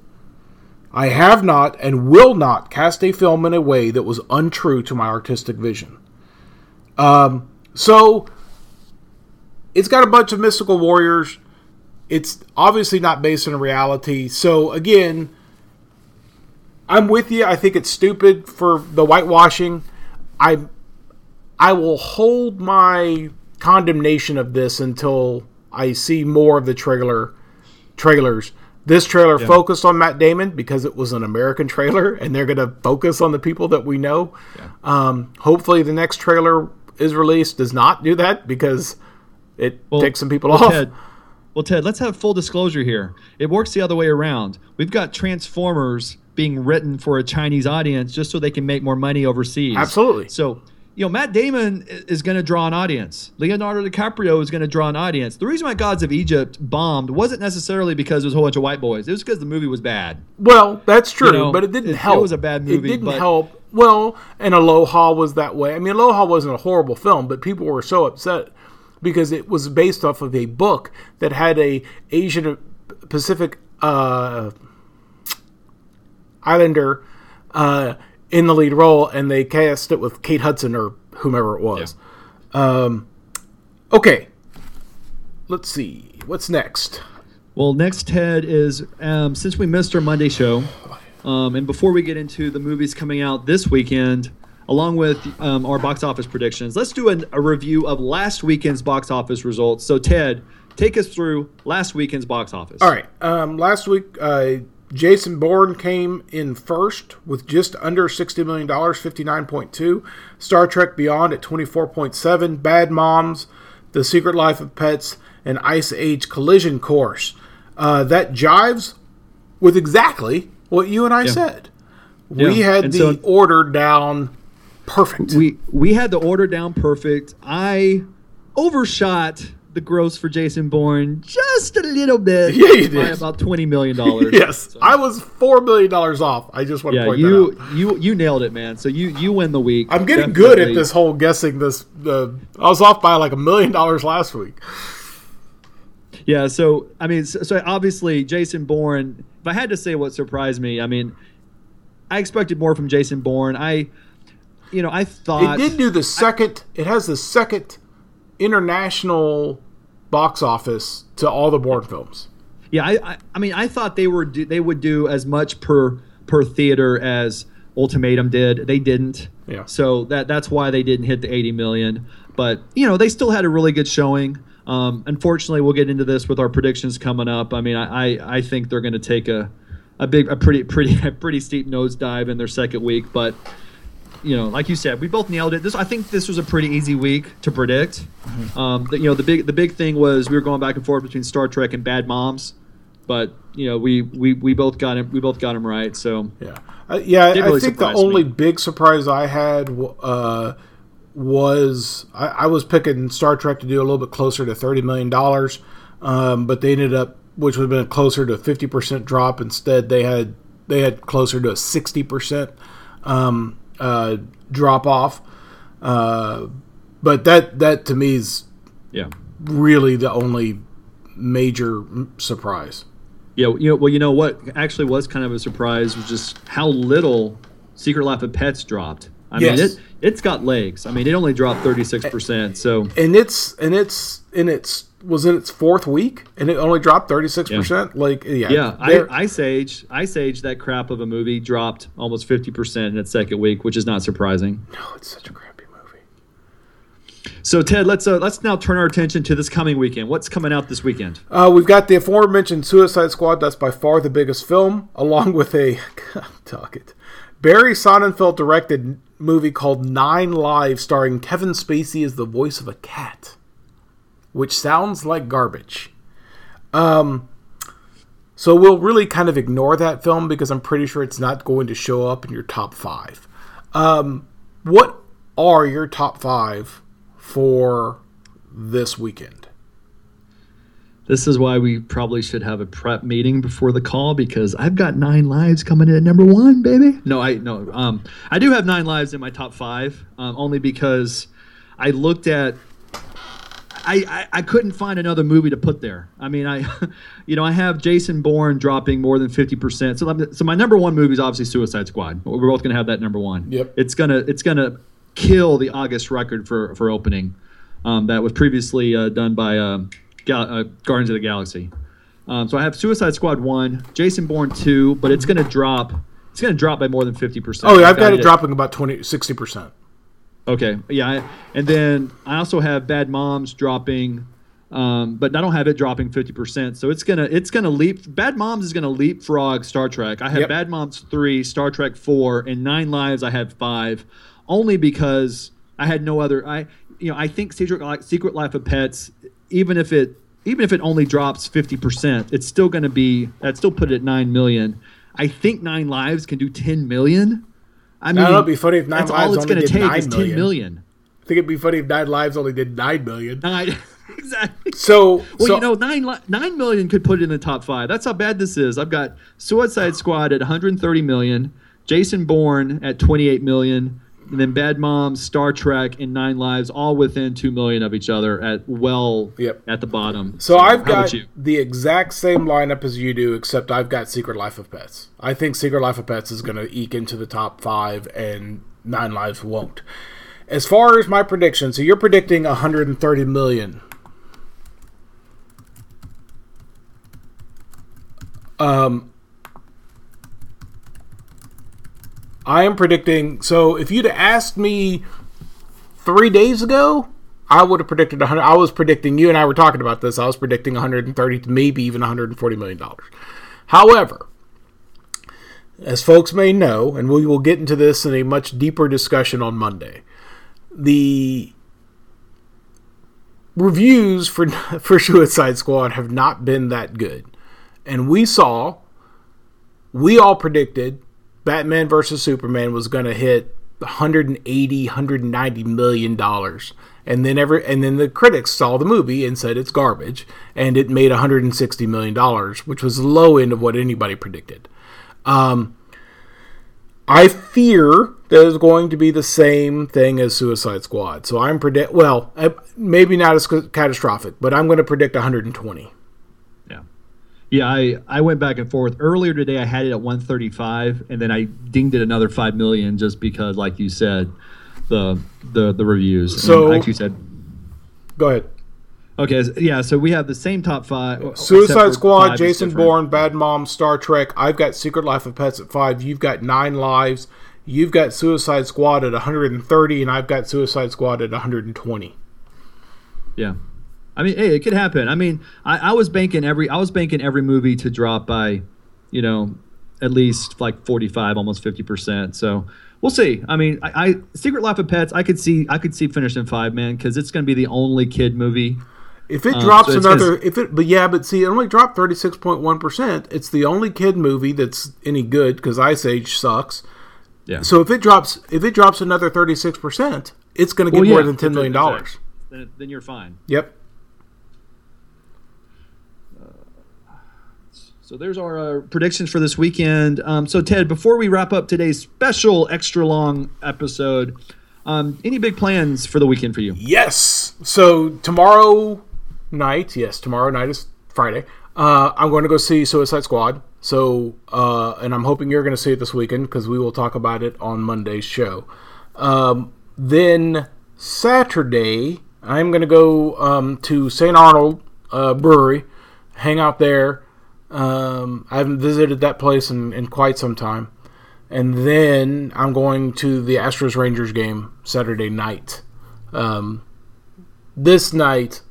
I have not and will not cast a film in a way that was untrue to my artistic vision. Um, so, it's got a bunch of mystical warriors it's obviously not based on reality. So again, I'm with you. I think it's stupid for the whitewashing. I I will hold my condemnation of this until I see more of the trailer trailers. This trailer yeah. focused on Matt Damon because it was an American trailer, and they're going to focus on the people that we know. Yeah. Um, hopefully, the next trailer is released does not do that because it well, takes some people well, off. Ted, well, Ted, let's have full disclosure here. It works the other way around. We've got Transformers being written for a Chinese audience just so they can make more money overseas. Absolutely. So, you know, Matt Damon is going to draw an audience. Leonardo DiCaprio is going to draw an audience. The reason why Gods of Egypt bombed wasn't necessarily because it was a whole bunch of white boys. It was because the movie was bad. Well, that's true, you know, but it didn't it, help. It was a bad movie. It didn't help. Well, and Aloha was that way. I mean, Aloha wasn't a horrible film, but people were so upset because it was based off of a book that had a Asian Pacific uh, Islander uh, in the lead role, and they cast it with Kate Hudson or whomever it was. Yeah. Um, okay, let's see what's next. Well, next Ted is um, since we missed our Monday show, um, and before we get into the movies coming out this weekend, along with um, our box office predictions. Let's do an, a review of last weekend's box office results. So, Ted, take us through last weekend's box office. All right. Um, last week, uh, Jason Bourne came in first with just under $60 million, 59.2. Star Trek Beyond at 24.7. Bad Moms, The Secret Life of Pets, and Ice Age Collision Course. Uh, that jives with exactly what you and I yeah. said. We yeah. had and the so, order down perfect. We we had the order down perfect. I overshot the gross for Jason Bourne just a little bit. Yeah, you did. By about twenty million dollars. yes, so. I was four million dollars off. I just want to point you, that out. You you nailed it, man. So you you win the week. I'm getting Definitely. good at this whole guessing. This the I was off by like a million dollars last week. Yeah, so I mean, so, so obviously Jason Bourne. If I had to say what surprised me, I mean, I expected more from Jason Bourne. I you know, I thought it did do the second. it has the second international box office to all the Bourne films. Yeah, I, I, I mean, I thought they were do, they would do as much per per theater as Ultimatum did. They didn't. Yeah. So that that's why they didn't hit the 80 million. But you know, they still had a really good showing. Um, unfortunately, we'll get into this with our predictions coming up. I mean, I I, I think they're going to take a a big a pretty pretty a pretty steep nosedive in their second week, but you know, like you said, we both nailed it. This I think this was a pretty easy week to predict. Mm-hmm. Um, the, you know, the big the big thing was we were going back and forth between Star Trek and Bad Moms, but you know, we we, we both got him we both got him right. So Yeah, uh, yeah. Did I think the only me. big surprise I had uh, was I, I was picking Star Trek to do a little bit closer to thirty million dollars, um, but they ended up, which would have been closer to a fifty percent drop. Instead, they had they had closer to a sixty percent um, uh, drop off. Uh, but that that to me is yeah. really the only major surprise. Yeah, you know, well, you know what actually was kind of a surprise was just how little Secret Life of Pets dropped. I Yes. mean, it it's got legs. I mean, it only dropped thirty six percent. So and it's and it's in its was in its fourth week and it only dropped 36% like yeah yeah, I, Ice Age, Ice Age, that crap of a movie dropped almost fifty percent in its second week, which is not surprising. no it's such a crappy movie So Ted, let's uh, let's now turn our attention to this coming weekend. What's coming out this weekend? uh, we've got the aforementioned suicide squad that's by far the biggest film along with a god talk it barry sonnenfeld directed movie called nine lives starring kevin spacey as the voice of a cat which sounds like garbage. Um so we'll really kind of ignore that film because i'm pretty sure it's not going to show up in your top five. Um what are your top five for this weekend This is why we probably should have a prep meeting before the call because I've got nine lives coming in at number one, baby. No, I no. Um, I do have nine lives in my top five, um, only because I looked at. I, I, I couldn't find another movie to put there. I mean, I, you know, I have Jason Bourne dropping more than fifty percent. So, I'm- so my number one movie is obviously Suicide Squad. We're both gonna have that number one. Yep. It's gonna it's gonna kill the August record for for opening, um, that was previously uh, done by um, Gal- uh, Guardians of the Galaxy. Um, so I have Suicide Squad one, Jason Bourne two, but it's gonna drop. It's gonna drop by more than fifty percent. oh yeah i've got it dropping about 20 60% Okay, yeah, I, and then I also have Bad Moms dropping, um, but I don't have it dropping fifty percent. So it's gonna it's gonna leap. Bad Moms is gonna leapfrog Star Trek. I have Yep. Bad Moms three, Star Trek four, and Nine Lives. I have five, only because I had no other. I you know I think Secret Li- Secret Life of Pets, even if it even if it only drops fifty percent, it's still gonna be I'd still put it at nine million. I think Nine Lives can do ten million. I mean, it'd be funny if Nine that's Lives all it's going to take is ten million. million. i think it'd be funny if nine lives only did 9 million Nine, exactly. so Well, so you know, nine li- nine million could put it in the top five. That's how bad this is. I've got Suicide Squad at 130 million, Jason Bourne at 28 million, then Bad Moms, Star Trek, and Nine Lives all within two million of each other at well Yep. at the bottom. So I've got you? the exact same lineup as you do, except I've got Secret Life of Pets. I think Secret Life of Pets is going to eke into the top five, and Nine Lives won't. As far as my prediction, so you're predicting 130 million. Um, I am predicting. So if you'd asked me three days ago, I would have predicted 100. I was predicting you and I were talking about this. I was predicting 130 to maybe even 140 million dollars. However, as folks may know, and we will get into this in a much deeper discussion on Monday, the reviews for for Suicide Squad have not been that good, and we saw, we all predicted Batman versus Superman was going to hit 180 190 million dollars and then ever and then the critics saw the movie and said it's garbage and it made 160 million dollars which was the low end of what anybody predicted um, I fear that it's going to be the same thing as Suicide Squad. So I'm predict well, maybe not as catastrophic, but I'm going to predict 120. Yeah. I, I went back and forth. Earlier today, I had it at 135, and then I dinged it another 5 million just because, like you said, the the the reviews. So- And like you said, Go ahead. okay, yeah. So we have the same top five. Suicide Squad, five Jason. Bourne, Bad Mom, Star Trek. I've got Secret Life of Pets at five. You've got Nine Lives. You've got Suicide Squad at 130, and I've got Suicide Squad at 120. Yeah. I mean, hey, it could happen. I mean, I, I was banking every I was banking every movie to drop by, you know, at least like forty five, almost fifty percent. So we'll see. I mean, I, I Secret Life of Pets, I could see I could see finishing five, man, because it's going to be the only kid movie. If it Um, drops so it's another, if it, but yeah, but see, it only dropped 36.1 percent. It's the only kid movie that's any good because Ice Age sucks. Yeah. So if it drops, if it drops another 36 percent, it's going to get Well, more than 10 million dollars. Then, then you're fine. Yep. So there's our uh, predictions for this weekend. Um, so Ted, before we wrap up today's special extra long episode, um, any big plans for the weekend for you? Yes. So tomorrow night, yes, tomorrow night is Friday. Uh, I'm going to go see Suicide Squad. So, uh, and I'm hoping you're going to see it this weekend because we will talk about it on Monday's show. Um, then Saturday, I'm going to go um, to St. Arnold uh, Brewery, hang out there. Um, I haven't visited that place in, in quite some time. And then I'm going to the Astros Rangers game Saturday night. Um, this night,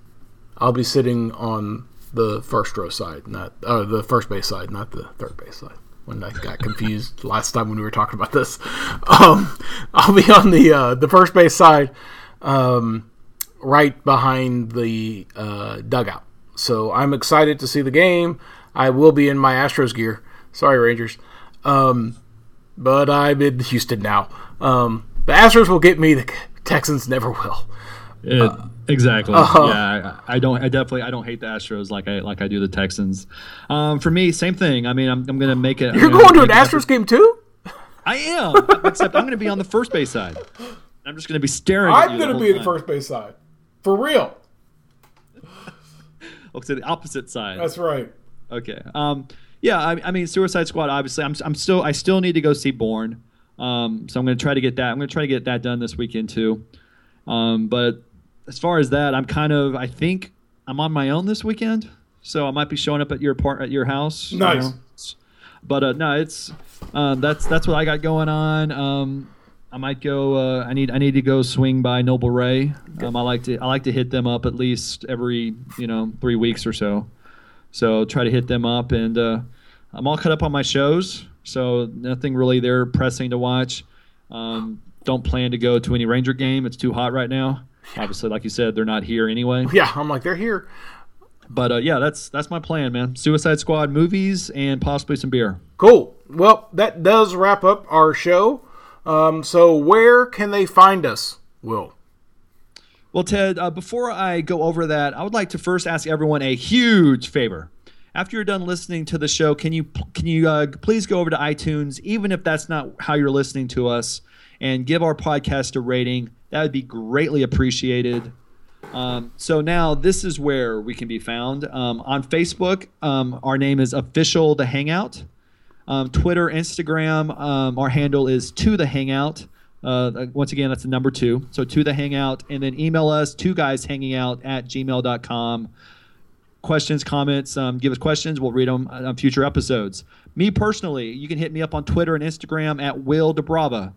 I'll be sitting on the first row side, not uh, the first base side, not the third base side. When I got confused last time when we were talking about this, um, I'll be on the uh, the first base side, um, right behind the uh, dugout. So I'm excited to see the game. I will be in my Astros gear. Sorry, Rangers. Um, but I'm in Houston now. Um, the Astros will get me. The Texans never will. It, exactly. uh-huh. Yeah, I, I don't. I definitely. I don't hate the Astros like I like I do the Texans. Um, for me, same thing. I mean, I'm, I'm gonna make it. You're I'm gonna an Astros game too? I am, except I'm gonna be on the first base side. I'm just gonna be staring. I'm going to whole be the first base side. For real. Oh, so the opposite side. That's right. Okay. Um, yeah, I, I mean, Suicide Squad. Obviously, I'm, I'm still I still need to go see Bourne. Um, so I'm going to try to get that. I'm going to try to get that done this weekend too. Um, but as far as that, I'm kind of I think I'm on my own this weekend, so I might be showing up at your part at your house. you Nice. know. But uh, no, it's um, that's that's what I got going on. Um, I might go. Uh, I need I need to go swing by Noble Rey. Um, I like to I like to hit them up at least every you know three weeks or so. So try to hit them up, and uh, I'm all cut up on my shows, so nothing really there pressing to watch. Um, don't plan to go to any Ranger game; it's too hot right now. Obviously, like you said, they're not here anyway. Yeah, I'm like, they're here. But uh, yeah, that's that's my plan, man. Suicide Squad movies and possibly some beer. Cool. Well, that does wrap up our show. Um, so, where can they find us, Will? Well, Ted, uh, before I go over that, I would like to first ask everyone a huge favor. After you're done listening to the show, can you can you uh, please go over to iTunes, even if that's not how you're listening to us, and give our podcast a rating? That would be greatly appreciated. Um, so now this is where we can be found um, on Facebook. Um, our name is official the Hangout. Um, Twitter, Instagram, um, our handle is to the Hangout. Uh, once again, that's the number two. So to the Hangout, and then email us two guys hanging out at gmail.com. Questions, comments, um, give us questions. We'll read them on future episodes. Me personally, you can hit me up on Twitter and Instagram at Will Doubrava.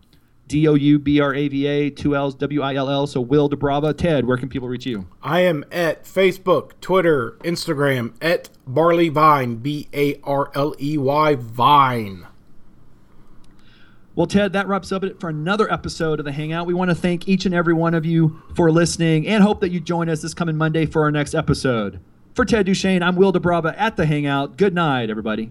D O U B R A V A, two L's, W I L L. So Will Doubrava. Ted, where can people reach you? I am at Facebook, Twitter, Instagram at Barley Vine, B A R L E Y Vine. Well, Ted, that wraps up it for another episode of the Hangout. We want to thank each and every one of you for listening and hope that you join us this coming Monday for our next episode. For Ted Duchesne, I'm Will Doubrava at the Hangout. Good night, everybody.